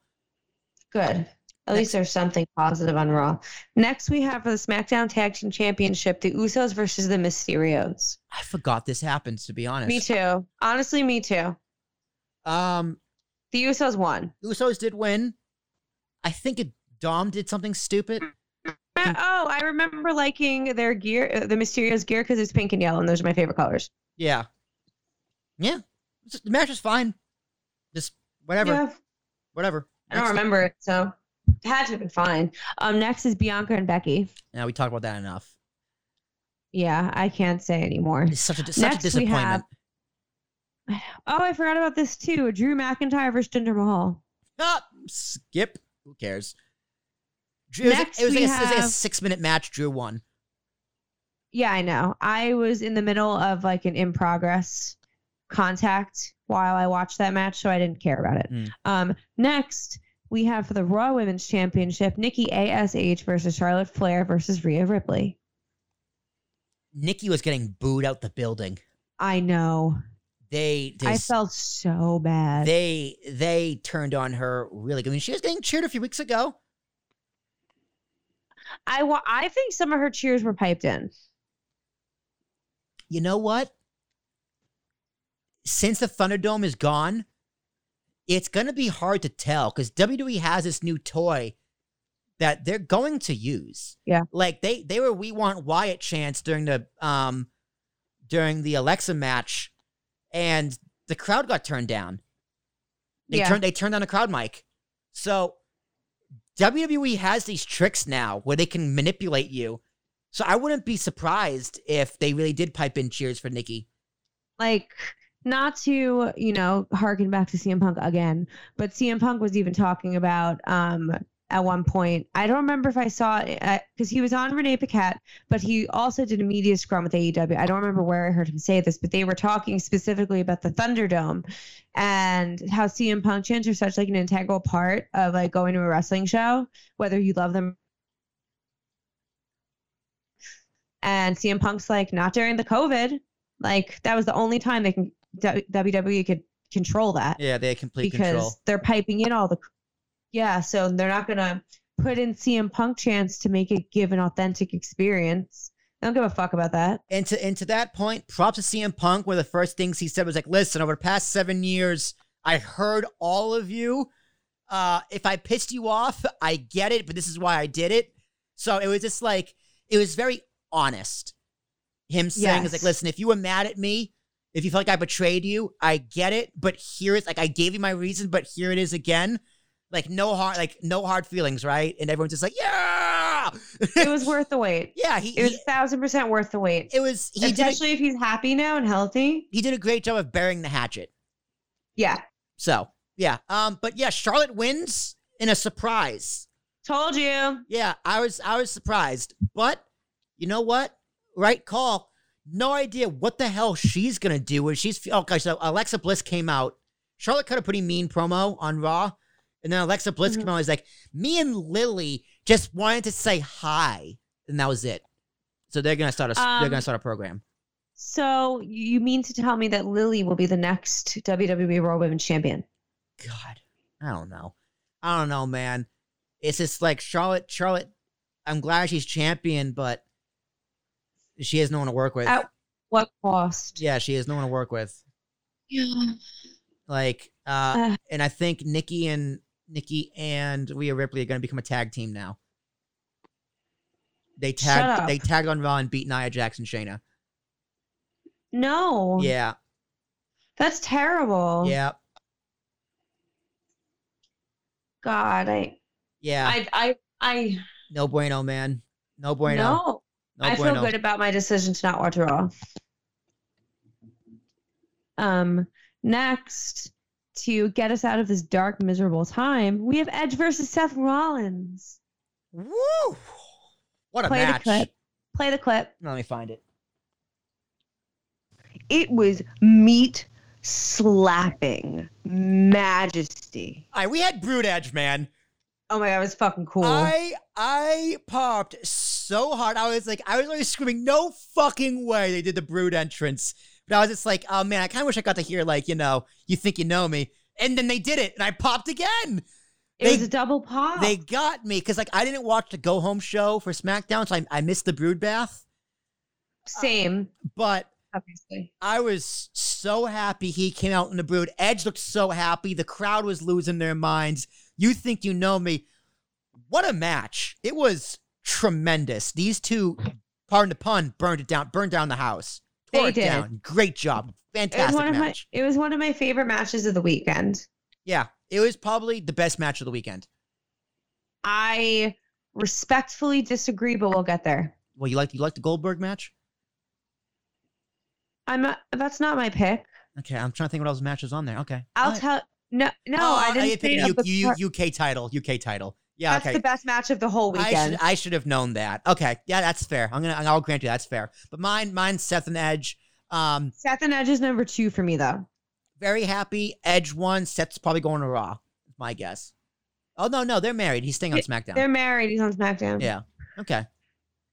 Good. At least there's something positive on Raw. Next, we have for the SmackDown Tag Team Championship, the Usos versus the Mysterios. I forgot this happens, to be honest. Me too. Honestly, me too. Um, The Usos won. Usos did win. I think it, Dom did something stupid. Uh, Oh, I remember liking their gear, uh, the Mysterios gear, because it's pink and yellow, and those are my favorite colors. Yeah, yeah. The match was fine. Just whatever, Yeah, whatever. I don't Next- remember it, so had to have been fine. Um, next is Bianca and Becky. Yeah, we talked about that enough. Yeah, I can't say anymore. It's such a such Next a disappointment. have- Oh, I forgot about this too. Drew McIntyre versus Jinder Mahal. Ah, skip. Who cares? Drew, it was, Next it was, like, a, it was like a six minute match. Drew won. Yeah, I know. I was in the middle of like an in progress contact while I watched that match, so I didn't care about it. Mm. Um, next, we have for the Raw Women's Championship, Nikki ASH versus Charlotte Flair versus Rhea Ripley. Nikki was getting booed out the building. I know. They they I felt so bad. they they turned on her really good. I mean, she was getting cheered a few weeks ago. I wa- I think some of her cheers were piped in. You know what? Since the Thunderdome is gone, it's gonna be hard to tell because WWE has this new toy that they're going to use. Yeah. like they they were we want Wyatt chants during the um during the Alexa match, and the crowd got turned down. They Yeah. turned they turned on the crowd mic. So WWE has these tricks now where they can manipulate you. So I wouldn't be surprised if they really did pipe in cheers for Nikki. like not to you know harken back to CM Punk again, but CM Punk was even talking about um at one point. I don't remember if I saw it because he was on Renee Paquette, but he also did a media scrum with AEW. I don't remember where I heard him say this, but they were talking specifically about the Thunderdome and how CM Punk chants are such like an integral part of like going to a wrestling show, whether you love them. And CM Punk's like, not during the COVID. Like that was the only time they can WWE could control that Yeah, they complete because control. they're piping in all the yeah so they're not gonna put in CM Punk chants to make it give an authentic experience I don't give a fuck about that And to and to that point, props to CM Punk. One of the first things he said was like, "Listen, over the past seven years, I heard all of you. Uh, if I pissed you off, I get it, but this is why I did it." So it was just like it was very honest. Him saying, "Is like, listen, if you were mad at me, if you feel like I betrayed you, I get it, but here is like I gave you my reason, but here it is again." Like no hard, like no hard feelings, right? And everyone's just like, "Yeah, it was worth the wait yeah." He, it was thousand percent worth the wait it was he did a, especially if he's happy now and healthy he did a great job of burying the hatchet. yeah So yeah, um, but yeah, Charlotte wins in a surprise. told you Yeah, I was I was surprised, but you know what? Right call. No idea what the hell she's gonna do. When she's okay, so Alexa Bliss came out. Charlotte cut a pretty mean promo on Raw, and then Alexa Bliss Mhm. came out. and was like, "Me and Lily just wanted to say hi," and that was it. So they're gonna start a they're Um, gonna start a program. so you mean to tell me that Lily will be the next WWE Raw Women's Champion God, I don't know. I don't know, man. It's just like Charlotte. Charlotte. I'm glad she's champion, but she has no one to work with. At what cost Yeah, she has no one to work with. yeah Like, uh, Uh. and I think Nikki and Nikki and Rhea Ripley are going to become a tag team now. They tagged. They tagged on Raw and beat Nia Jax and Shayna. no Yeah, that's terrible yeah, God, I, yeah. I, I, I, no bueno, man. No bueno. no, No I bueno. feel good about my decision to not watch Raw. Um, next, to get us out of this dark, miserable time, we have Edge versus Seth Rollins. Woo! What a Play the match. clip. Play the clip. Let me find it. It was meat slapping majesty. All right, we had Brood Edge, man. Oh my god, it was fucking cool. I I popped so hard. I was like, I was always screaming, "No fucking way!" They did the Brood entrance, but I was just like, "Oh man, I kind of wish I got to hear like, you know, you think you know me." And then they did it, and I popped again. it they- was a double pop. They got me because like I didn't watch the Go Home show for SmackDown, so I, I missed the Brood bath. Same, uh, But obviously. I was so happy he came out in the Brood. Edge looked so happy. The crowd was losing their minds. You think you know me? What a match! It was tremendous. These two, pardon the pun, burned it down. Burned down the house. Tore They it did. down. Great job. It Fantastic one of my. match. It was one of my favorite matches of the weekend. Yeah, it was probably the best match of the weekend. I respectfully disagree, but we'll get there. Well, you like you like the Goldberg match? I'm not. That's not my pick. Okay, I'm trying to think what else matches on there. Okay, I'll right. tell. No, no, Oh, I didn't. say U- U- UK title. UK title. Yeah, That's okay. the best match of the whole I weekend. should, I should have known that. Okay, yeah, that's fair. I'm gonna I'll grant you that's fair. But mine mine's Seth and Edge. Um, Seth and Edge is number two for me, though. very happy. Edge won. Seth's probably going to Raw. My guess. Oh no, no, they're married. He's staying on SmackDown. They're married. He's on SmackDown. Yeah. Okay.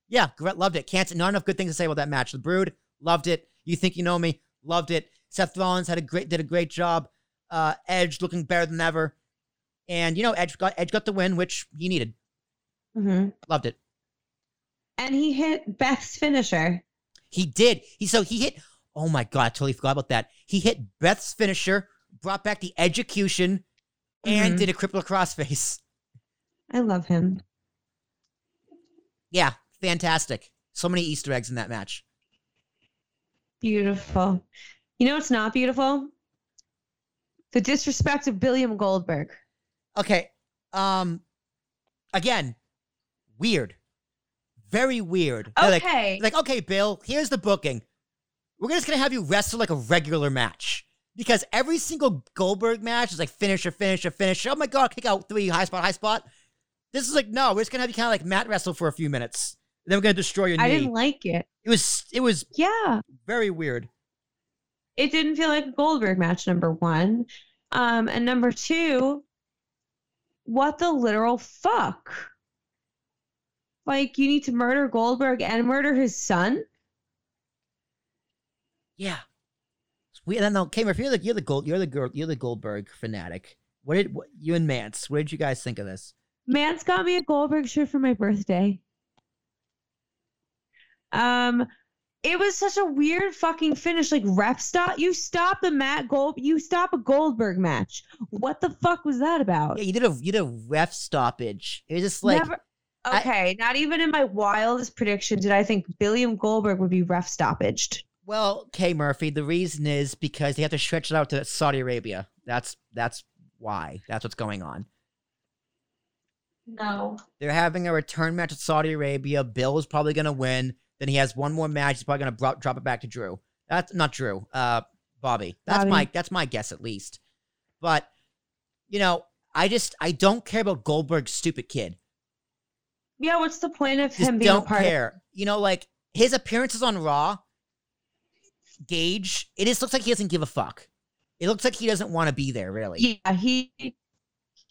Yeah, loved it. Can't not enough good things to say about that match. The Brood loved it. You think you know me? Loved it. Seth Rollins had a great did a great job. Uh, Edge looking better than ever, and you know Edge got Edge got the win, which he needed. hmm Loved it. And he hit Beth's finisher. He did. He so he hit. Oh my god, I totally forgot about that. He hit Beth's finisher, brought back the Edgecution, and Mhm. did a crippler crossface. I love him. Yeah, fantastic. So many Easter eggs in that match. Beautiful. You know what's not beautiful? The disrespect of William Goldberg. Okay. Um again, weird. Very weird. They're like- Okay. Like, okay, Bill, here's the booking. We're just gonna have you wrestle like a regular match. Because every single Goldberg match is like finisher, finisher, finisher. Oh my god, kick out three, high spot, high spot. This is like, no, we're just gonna have you kind of like mat wrestle for a few minutes. Then we're gonna destroy your knee. I didn't like it. it was it was Yeah. very weird. It didn't feel like a Goldberg match, number one. Um, and number two, what the literal fuck? Like, you need to murder Goldberg and murder his son? Yeah. We then no, Kamer, if you're the you're the gold you're the girl you're the Goldberg fanatic. What did what, you and Mance? What did you guys think of this? Mance got me a Goldberg shirt for my birthday. Um, it was such a weird fucking finish. Like ref stop, you stop the Matt Gold, you stop a Goldberg match. What the fuck was that about? Yeah, you did a you did a ref stoppage. It was just like Never. I- Okay, not even in my wildest prediction did I think William Goldberg would be ref stoppaged. Well, K Murphy, the reason is because they have to stretch it out to Saudi Arabia. That's that's why. That's what's going on. No. They're having a return match with Saudi Arabia. Bill is probably going to win. Then he has one more match. He's probably going to drop it back to Drew. That's not Drew. Uh, Bobby. That's Bobby. my that's my guess at least. But you know, I just I don't care about Goldberg's stupid kid. Yeah, what's the point of Just him being don't part care. You know, like his appearances on Raw. Gage, it just looks like he doesn't give a fuck. It looks like he doesn't want to be there, really. Yeah, he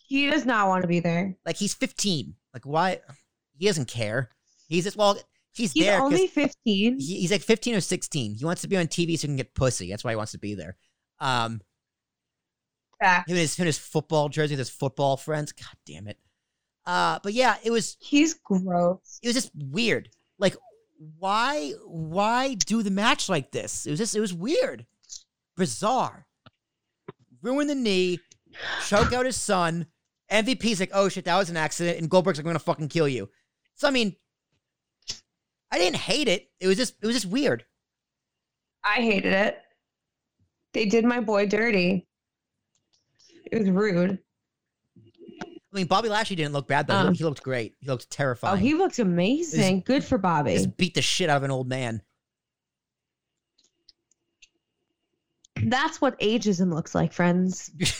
he does not want to be there. Like he's 15. Like why? He doesn't care. He's just well. He's, He's there only 15. he- he's like 15 or 16. He wants to be on TV so he can get pussy. That's why he wants to be there. Um, Fact. him and his, him and his football jersey, with his football friends. God damn it. Uh, but yeah, it was He's gross. it was just weird. Like, why why do the match like this? It was just it was weird, bizarre. Ruin the knee, choke out his son. MVP's like, oh shit, that was an accident, and Goldberg's like, I'm gonna fucking kill you. So I mean, I didn't hate it. It was just it was just weird. I hated it. They did my boy dirty. It was rude. I mean, Bobby Lashley didn't look bad though. He Um, looked- he looked great. He looked terrifying. Oh, he looks amazing. Good for Bobby. just beat the shit out of an old man. That's what ageism looks like, friends.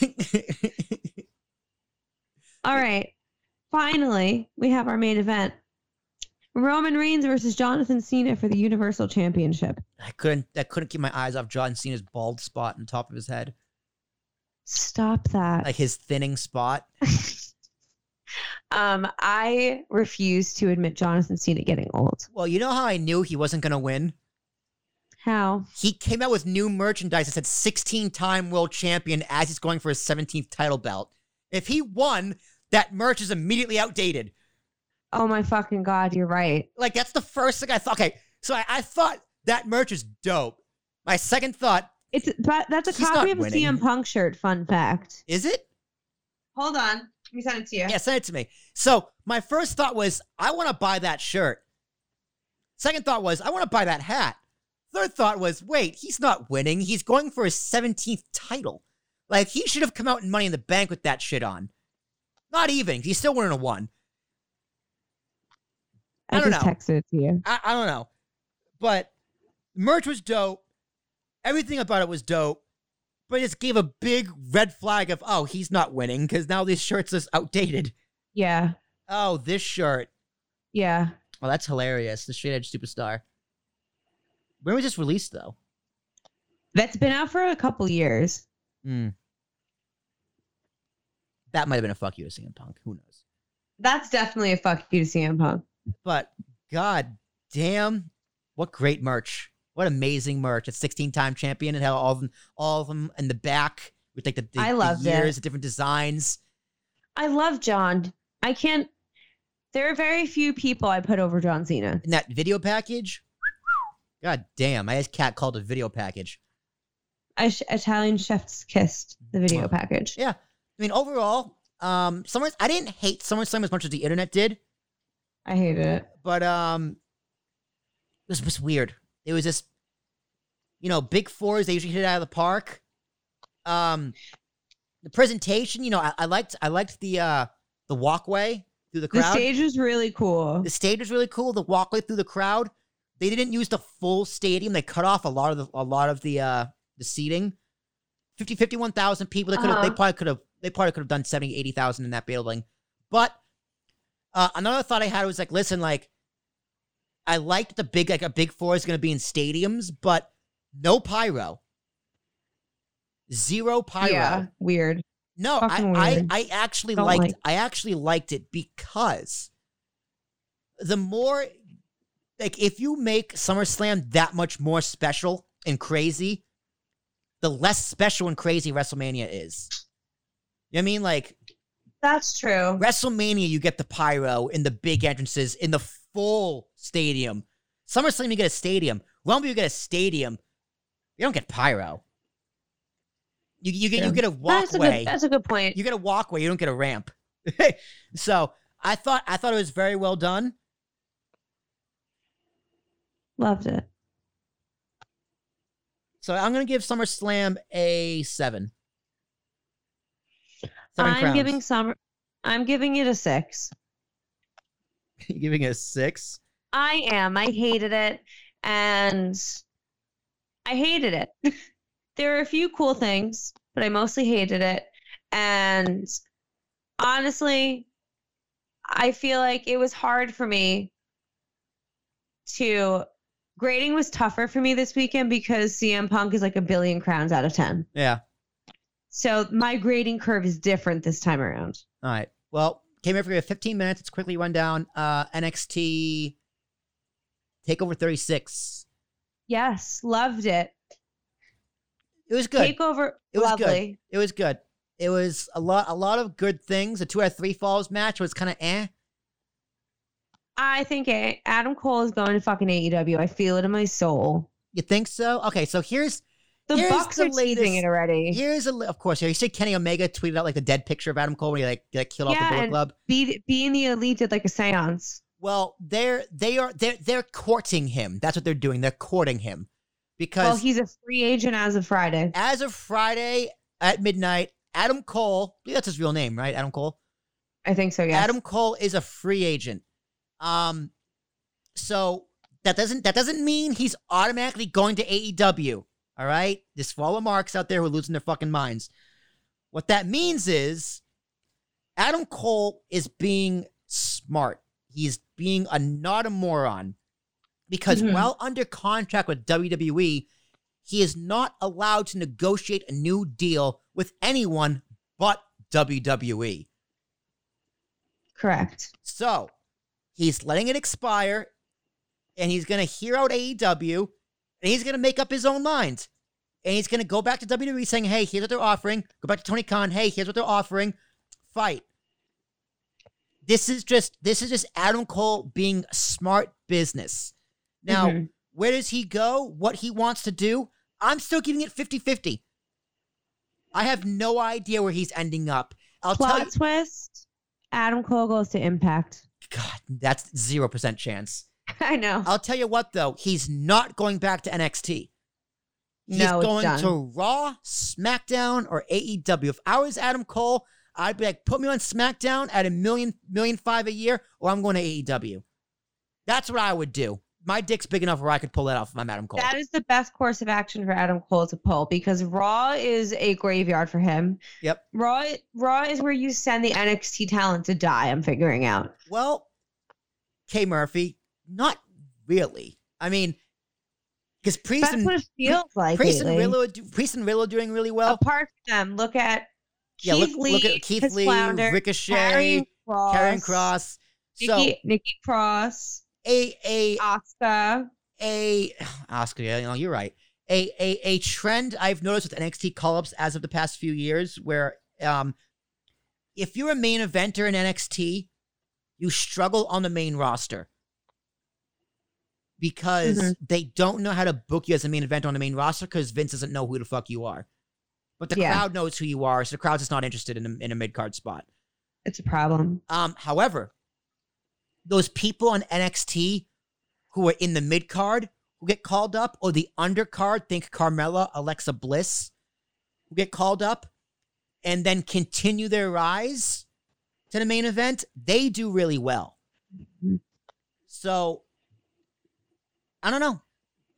All right. Finally, we have our main event. Roman Reigns versus Jonathan Cena for the Universal Championship. I couldn't. I couldn't keep my eyes off John Cena's bald spot on top of his head, Stop that. like his thinning spot. um, I refuse to admit Jonathan Cena getting old. Well, you know how I knew he wasn't gonna win. How? He came out with new merchandise that said 16-time world champion as he's going for his 17th title belt. If he won, that merch is immediately outdated. Oh my fucking god, you're right. Like that's the first thing I thought. Okay, so I, I thought that merch is dope. My second thought It's but that's a He's copy not of a winning. CM Punk shirt. Fun fact. is it? Hold on, let me send it to you. Yeah, send it to me. So my first thought was I want to buy that shirt. Second thought was I want to buy that hat. Third thought was wait, he's not winning. He's going for his 17th title. Like he should have come out in Money in the Bank with that shit on. Not even. He still wouldn't have won. I I, don't just know. texted it to you. I, I don't know. But merch was dope. Everything about it was dope. But it just gave a big red flag of, oh, he's not winning because now this shirt's is outdated. Yeah, Oh, this shirt. yeah. Oh, that's hilarious. The straight edge superstar. When was this released though? That's been out for a couple years. Hmm. That might have been a fuck you to CM Punk. Who knows? That's definitely a fuck you to CM Punk. But god damn, what great merch. What amazing merch. A 16 time champion and how all of them all of them in the back with like the, the, I the loved it. years, the different designs. I love John. I can't. There are very few people I put over John Cena. In that video package. God damn, I just cat called a video package. I sh- Italian chef's kissed the video Oh. package. Yeah. I mean, overall, um, Summer I didn't hate SummerSlam as much as the internet did. I hate it. but um it was just weird it was just you know big fours they usually hit it out of the park um the presentation you know i, I liked i liked the uh the walkway through the crowd. The stage was really cool. the stage was really cool the walkway through the crowd they didn't use the full stadium they cut off a lot of the a lot of the uh the seating 50 51,000 people they could have they Uh-huh. probably could have they probably could have done 70 80,000 in that building but uh, another thought I had was like, listen, like, I liked the big, like, a big four is going to be in stadiums, but no pyro. Zero pyro. Yeah, weird. No, I, Fucking I. I actually Don't liked, like- I actually liked it because the more, like, if you make SummerSlam that much more special and crazy, the less special and crazy WrestleMania is. You know what I mean? Like, That's true. WrestleMania, you get the pyro in the big entrances in the full stadium. SummerSlam, you get a stadium. Rumble, you get a stadium. You don't get pyro. You, you get you get a That's a walkway. good. That's a good point. You get a walkway. You don't get a ramp. so I thought I thought it was very well done. Loved it. So I'm gonna give SummerSlam a seven. Seven I'm crowns. giving summer. I'm giving it a six. You're giving it a six. I am. I hated it, and I hated it. there are a few cool things, but I mostly hated it. And honestly, I feel like it was hard for me to grading was tougher for me this weekend because CM Punk is like a billion crowns out of 10. Yeah. So my grading curve is different this time around. All right. Well, came here for 15 minutes. Let's quickly run down uh, NXT Takeover 36. Yes, loved it. It was good. Takeover, It was good. It was good. It was a lot, a lot of good things. The two out of three falls match was kind of eh. I think Adam Cole is going to fucking AEW. I feel it in my soul. You think so? Okay, so here's The Here's Bucks the are teasing it already. here's a of course. You see Kenny Omega tweeted out like the dead picture of Adam Cole when he like, like killed off the Yeah, Bullet Club. Be, being the elite did like a seance. Well, they're they are they're they're courting him. That's what they're doing. They're courting him because Well, he's a free agent as of Friday. as of Friday at midnight, Adam Cole. that's his real name, right? Adam Cole. I think so. Yeah. Adam Cole is a free agent. Um, so that doesn't that doesn't mean he's automatically going to AEW. All right, there's follow marks out there who are losing their fucking minds. What that means is Adam Cole is being smart. He's being a not a moron because Mhm. while under contract with WWE, he is not allowed to negotiate a new deal with anyone but WWE. Correct. So he's letting it expire and he's going to hear out AEW and he's going to make up his own mind. And he's going to go back to WWE saying, hey, here's what they're offering. Go back to Tony Khan. Hey, here's what they're offering. Fight. This is just this is just Adam Cole being smart business. Now, Mhm. where does he go? What he wants to do? I'm still giving it 50-50. I have no idea where he's ending up. I'll tell you plot twist: Adam Cole goes to Impact. God, that's 0% chance. I know. I'll tell you what though, he's not going back to NXT. He's No, going to Raw, SmackDown, or AEW. If I was Adam Cole, I'd be like, put me on SmackDown at a million, million five a year, or I'm going to AEW. That's what I would do. My dick's big enough where I could pull that off if I'm Adam Cole. That is the best course of action for Adam Cole to pull because Raw is a graveyard for him. Yep. Raw Raw is where you send the NXT talent to die. I'm figuring out. well, K Murphy, not really. I mean, because Priest That's and what it feels like. Priest and do- Priest and are doing really well. Apart from them, look at yeah, Keith look, Lee, look at Keith Lee, flounder, Ricochet, Karrion Kross, Karen Cross. So Nikki, Nikki Cross, a a Asuka. a Oscar, yeah, you know, you're right. A a a trend I've noticed with NXT call-ups as of the past few years, where um, if you're a main eventer in NXT, you struggle on the main roster because Mhm. they don't know how to book you as a main event on the main roster because Vince doesn't know who the fuck you are. But the Yeah. crowd knows who you are, so the crowd's just not interested in a, in a mid card spot. It's a problem. Um, however, those people on NXT who are in the mid card who get called up, or the undercard, think Carmella, Alexa Bliss, who get called up and then continue their rise to the main event, they do really well. Mhm. So, I don't know.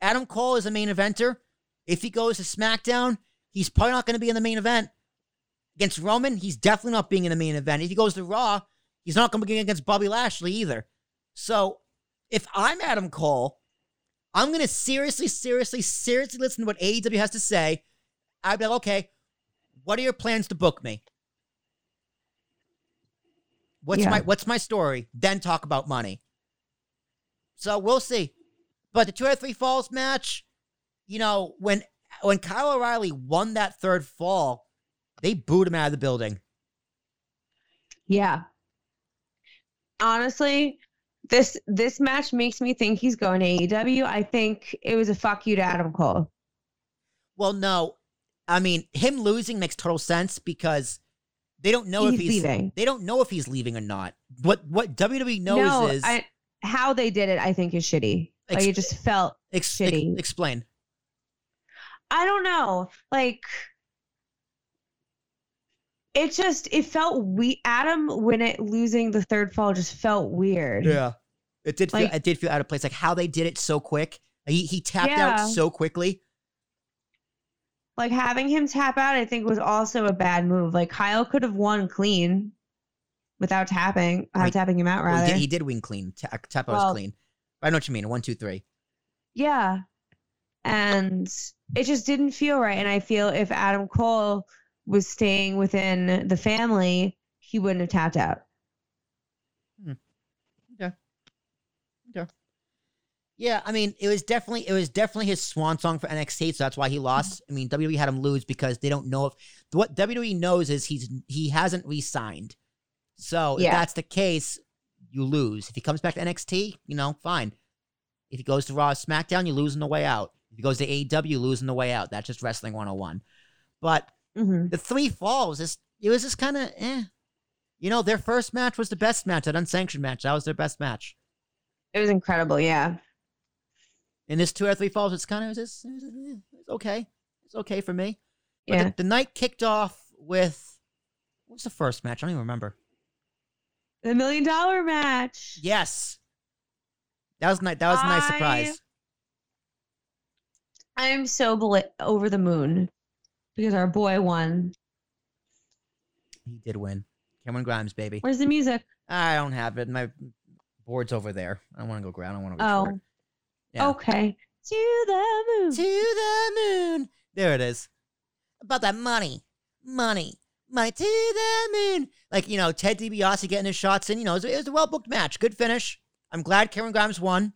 Adam Cole is a main eventer. If he goes to SmackDown, he's probably not going to be in the main event. Against Roman, he's definitely not being in the main event. If he goes to Raw, he's not going to be against Bobby Lashley either. So, if I'm Adam Cole, I'm going to seriously, seriously, seriously listen to what AEW has to say. I'd be like, okay, what are your plans to book me? What's Yeah. my what's my story? Then talk about money. So we'll see. But the two out of three falls match, you know, when when Kyle O'Reilly won that third fall, they booed him out of the building. Yeah. Honestly, this this match makes me think he's going to AEW. I think it was a fuck you to Adam Cole. Well, no, I mean him losing makes total sense because they don't know if He's he's leaving. they don't know if he's leaving or not. What what WWE knows no, is I, how they did it, I think, is shitty. Like it just felt. ex- ex- shitty. explain. I don't know. Like it just it felt we Adam when it losing the third fall just felt weird. Yeah, it did feel Like- it did feel out of place. Like how they did it so quick. He he tapped Yeah. out so quickly. Like having him tap out, I think was also a bad move. Like Kyle could have won clean without tapping, without tapping him out. Well, he, Rather, did, he did win clean. Ta- tap out was clean. I know what you mean. One, two, three. yeah. And it just didn't feel right. And I feel if Adam Cole was staying within the family, he wouldn't have tapped out. Hmm. Yeah, Yeah. Yeah. I mean, it was definitely it was definitely his swan song for NXT, so that's why he mm-hmm. lost. I mean, WWE had him lose because they don't know if what WWE knows is he's he hasn't re-signed. So if Yeah. that's the case, you lose. If he comes back to NXT, you know, fine. If he goes to Raw, SmackDown, you lose on the way out. If he goes to AEW, you lose on the way out. That's just wrestling 101. But hmm the three falls, is it was just kind of eh. You know, their first match was the best match, that unsanctioned match. That was their best match. It was incredible. Yeah. In this two or three falls, it's kind of it's, it's, it's okay. It's okay for me. But Yeah. the, the night kicked off with what was the first match? I don't even remember. The million dollar match. Yes. That was nice. That was a nice I- surprise. I'm so bel- over the moon because our boy won. He did win. Cameron Grimes, baby. Where's the music? I don't have it. My board's over there. I don't want to go grab. I don't want to. Go. Oh, Yeah. okay. To the moon. To the moon. There it is. About that money, money, money to the moon. Like you know, Ted DiBiase getting his shots in. You know, it was, it was a well booked match. Good finish. I'm glad Cameron Grimes won,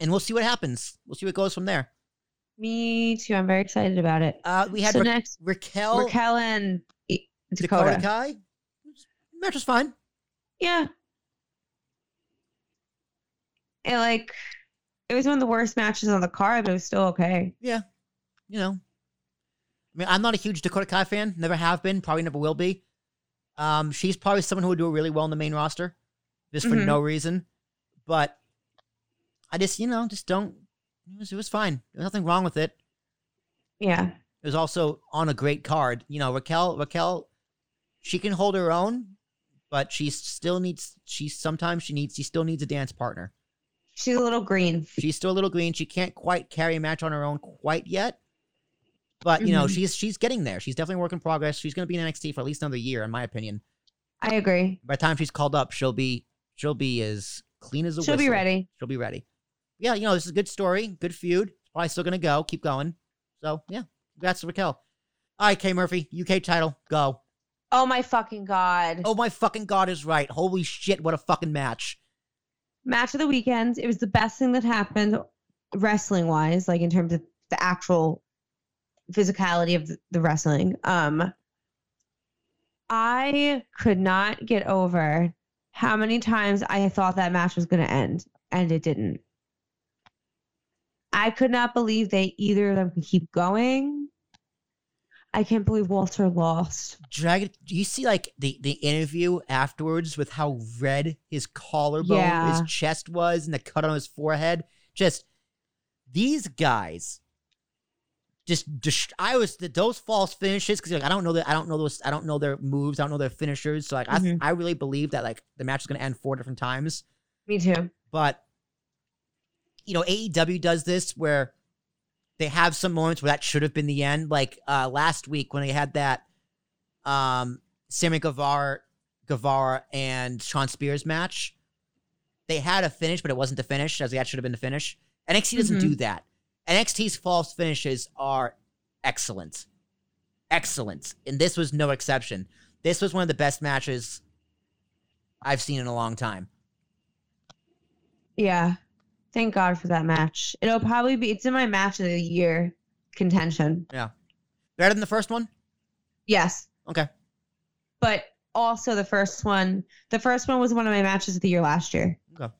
and we'll see what happens. We'll see what goes from there. Me too. I'm very excited about it. Uh, we had so Ra- next, Raquel, Raquel and Dakota. Dakota. Kai. Match was fine. Yeah. It like it was one of the worst matches on the card, but it was still okay. Yeah. You know, I mean, I'm not a huge Dakota Kai fan. Never have been. Probably never will be. Um, she's probably someone who would do really well in the main roster, just for Mhm. no reason. But I just, you know, just don't. It was, it was fine. There was nothing wrong with it. Yeah. It was also on a great card. You know, Raquel, Raquel, she can hold her own, but she still needs. She sometimes she needs. She still needs a dance partner. She's a little green. She's still a little green. She can't quite carry a match on her own quite yet. But you know, Mhm. she's she's getting there. She's definitely a work in progress. She's gonna be in NXT for at least another year, in my opinion. I agree. By the time she's called up, she'll be she'll be as clean as a She'll be ready. She'll be ready. Yeah, you know, this is a good story, good feud. It's probably still gonna go, keep going. So yeah, congrats to Raquel. All right, K Murphy, UK title, go. Oh my fucking god. Oh my fucking god is right. Holy shit, what a fucking match. Match of the weekend. It was the best thing that happened wrestling wise, like in terms of the actual physicality of the- wrestling. Um I could not get over how many times I thought that match was going to end and it didn't. I could not believe they either of them could keep going. I can't believe Walter lost. Dragunov, do you see like the the interview afterwards with how red his collarbone, Yeah. his chest was, and the cut on his forehead? Just these guys. Just, just I was the those false finishes because like I don't know that I don't know those I don't know their moves I don't know their finishers so like Mhm. I I really believe that like the match is gonna end four different times Me too. but you know AEW does this where they have some moments where that should have been the end like uh last week when they had that um Sammy Guevara Guevara and Shawn Spears match they had a finish but it wasn't the finish as that should have been the finish NXT doesn't Mhm. do that NXT's false finishes are excellent excellent and this was no exception this was one of the best matches I've seen in a long time Yeah. Thank God for that match. It'll probably be, it's in my match of the year contention. Yeah. Better than the first one Yes. Okay. But also the first one, the first one was one of my matches of the year last year. Okay.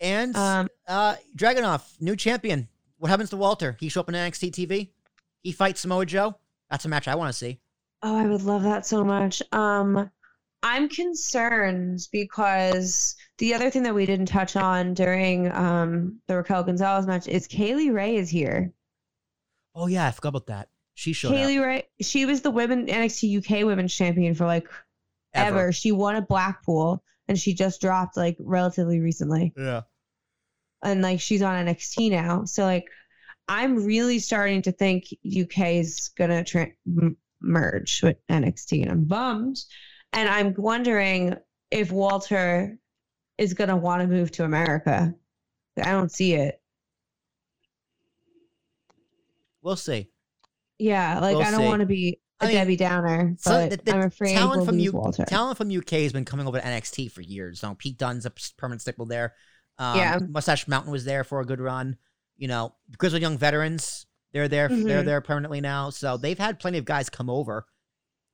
And Um, uh Dragunov, new champion. What happens to Walter? He show up on NXT TV. He fights Samoa Joe. That's a match I want to see. oh, I would love that so much. Um, I'm concerned because the other thing that we didn't touch on during um the Raquel Gonzalez match is Kay Lee Ray is here. Oh yeah, I forgot about that. She showed Kay Lee up. Ray, she was the women NXT UK Women's Champion for like Ever. ever. She won at Blackpool and she just dropped like relatively recently. Yeah. And like she's on NXT now. So like I'm really starting to think UK is gonna tra- merge with NXT, and I'm bummed. And I'm wondering if Walter is gonna want to move to America. I don't see it. We'll see. Yeah, like We'll I don't want to be a I mean, Debbie Downer, So but the, the I'm afraid talent we'll from U- Walter. talent from UK has been coming over to NXT for years. So Pete Dunne's a permanent staple there. Um, Yeah. Mustache Mountain was there for a good run. You know, Grizzled Young Veterans, they're there. They're Mhm. there permanently now. So they've had plenty of guys come over,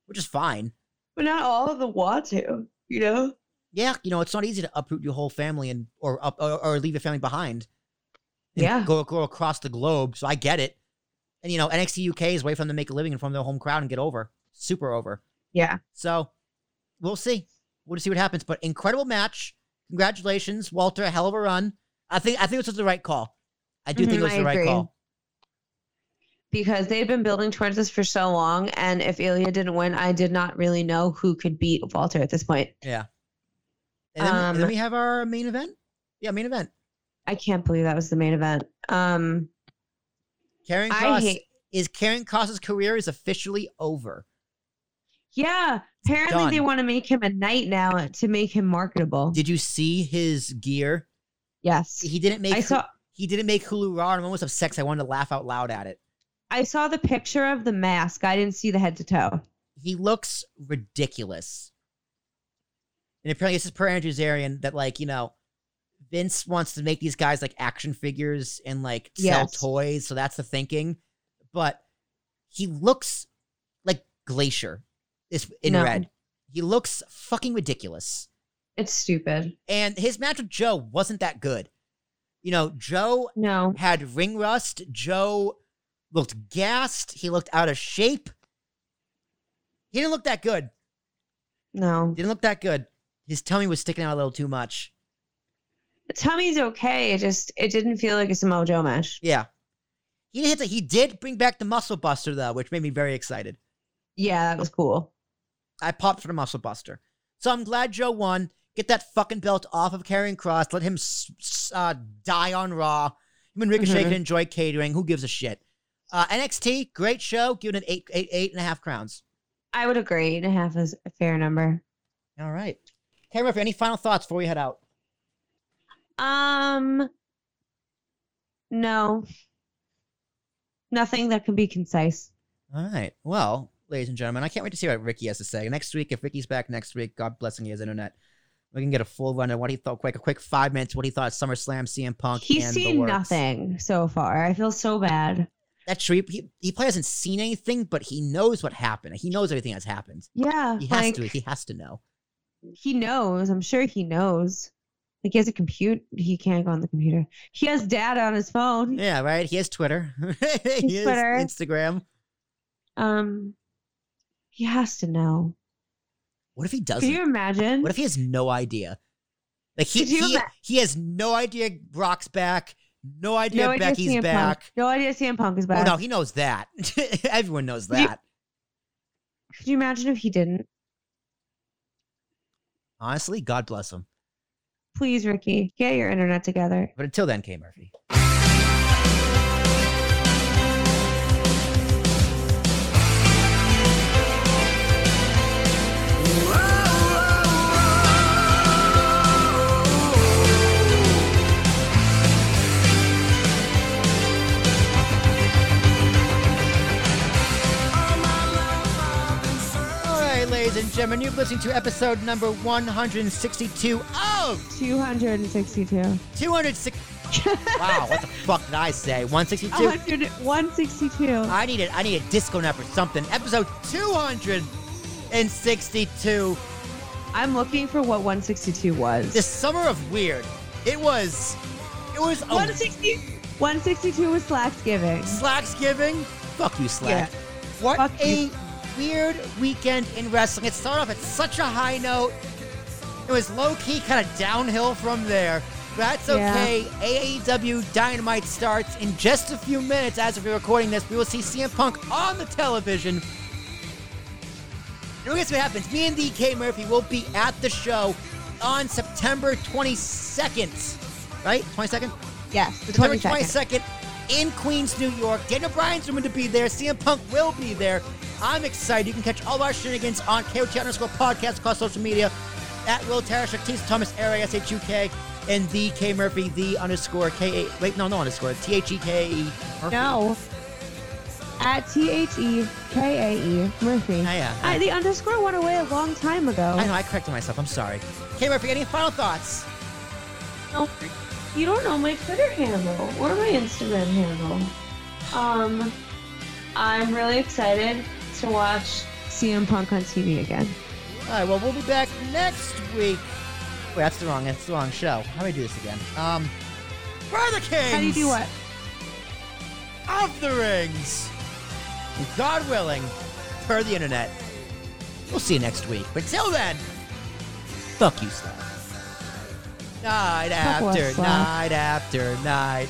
which is fine. but not all of them want to. You know. yeah, you know, it's not easy to uproot your whole family and or up or, or leave your family behind. Yeah. go go across the globe. So I get it. And you know, NXT UK is a way for them to make a living in front of their home crowd and get over, super over. Yeah. So we'll see. We'll see what happens. But incredible match. Congratulations, Walter. A hell of a run. I think I think this was the right call. I do think it Mhm, was I the right agree. call. because they've been building towards this for so long. And if Ilja didn't win, I did not really know who could beat Walter at this point. Yeah. And then, and then Um, we have our main event. Yeah, main event. I can't believe that was the main event. Um, Karen Cross hate. is Karen Cross's career is officially over. Yeah, apparently done. they want to make him a knight now to make him marketable. Did you see his gear? yes, He didn't make I saw. he didn't make Hulu Raw. I'm almost upset I wanted to laugh out loud at it. I saw the picture of the mask. I didn't see the head to toe. He looks ridiculous. And apparently, this is per Andrew Zarian that like you know, Vince wants to make these guys like action figures and like sell Yes. toys. So that's the thinking. But he looks like Glacier. Is in No. red. He looks fucking ridiculous. It's stupid. And his match with Joe wasn't that good. You know, Joe No, had ring rust. Joe looked gassed. He looked out of shape. He didn't look that good. no. Didn't look that good. His tummy was sticking out a little too much. The tummy's okay. It just it didn't feel like a Samoa Joe match. Yeah. He did, hit the, he did bring back the muscle buster though, which made me very excited. Yeah, that was cool. I popped for the muscle buster. So I'm glad Joe won. Get that fucking belt off of Karrion Kross. Let him s- s- uh, die on Raw. Him and Ricochet Mhm. can enjoy catering. Who gives a shit? Uh, NXT, great show. Give it an eight, eight, eight and a half crowns. I would agree. Eight and a half is a fair number. All right. Hey, Murphy, any final thoughts before we head out? Um, no, nothing that can be concise. All right. Well, ladies and gentlemen, I can't wait to see what Ricky has to say. Next week, if Ricky's back next week, God blessing his internet, we can get a full run of what he thought, quick, a quick five minutes, what he thought SummerSlam, CM Punk, He's and seen nothing so far. I feel so bad. That's true. He, he probably hasn't seen anything, but he knows what happened. He knows everything that's happened. Yeah, He has like to. He has to know. he knows. I'm sure he knows. Like he has a compute. He can't go on the computer. He has data on his phone. Yeah, right. He has Twitter. he has Twitter. Instagram. Um, he has to know. What if he doesn't? Can you imagine? What if he has no idea? Like he he, ima- he has no idea Brock's back. No idea no idea Becky's CM back. Punk. No idea CM Punk is Oh back. no, he knows that. Everyone knows Could you- that. Could you imagine if he didn't? Honestly, God bless him. Please, Ricky, get your internet together. But until then, K Murphy. Gentlemen, you're listening to episode number 162 of 262. 206. wow, what the fuck did I say? 162? 100, 162. I need a, I need a disco nap or something. Episode 262. I'm looking for what 162 was. The summer of weird. It was, it was a 160, 162 was Slack's giving. Slack's giving. Fuck you, Slack. What Fuck a you. weird weekend in wrestling. It started off at such a high note. It was low key, kind of downhill from there. That's Yeah. okay. AEW Dynamite starts in just a few minutes. As we're recording this, we will see CM Punk on the television. And guess what happens? Me and DK Murphy will be at the show on September 22nd. Right? 22nd? Yes, the September 22nd. 22nd in Queens, New York. Daniel Bryan's rumored to be there. CM Punk will be there. I'm excited. You can catch all our shenanigans on KOT underscore podcast across social media at Will Tarashuk, T Thomas, Ari, S H U K, and the K Murphy, the underscore K A. Wait, no, no underscore. T H E K E. No. At T H E K A E Murphy. Ah, yeah. I, the underscore went away a long time ago. I know, I corrected myself. I'm sorry. K Murphy, any final thoughts? No, you don't know my Twitter handle or my Instagram handle. Um, I'm really excited to watch CM Punk on TV again. All right, well, we'll be back next week. Wait, that's the wrong, that's the wrong show. How do I do this again? Um, we're the Kings How do you do what? of the Rings. God willing, per the internet, we'll see you next week. But till then, fuck you, Slav. Night after night after night.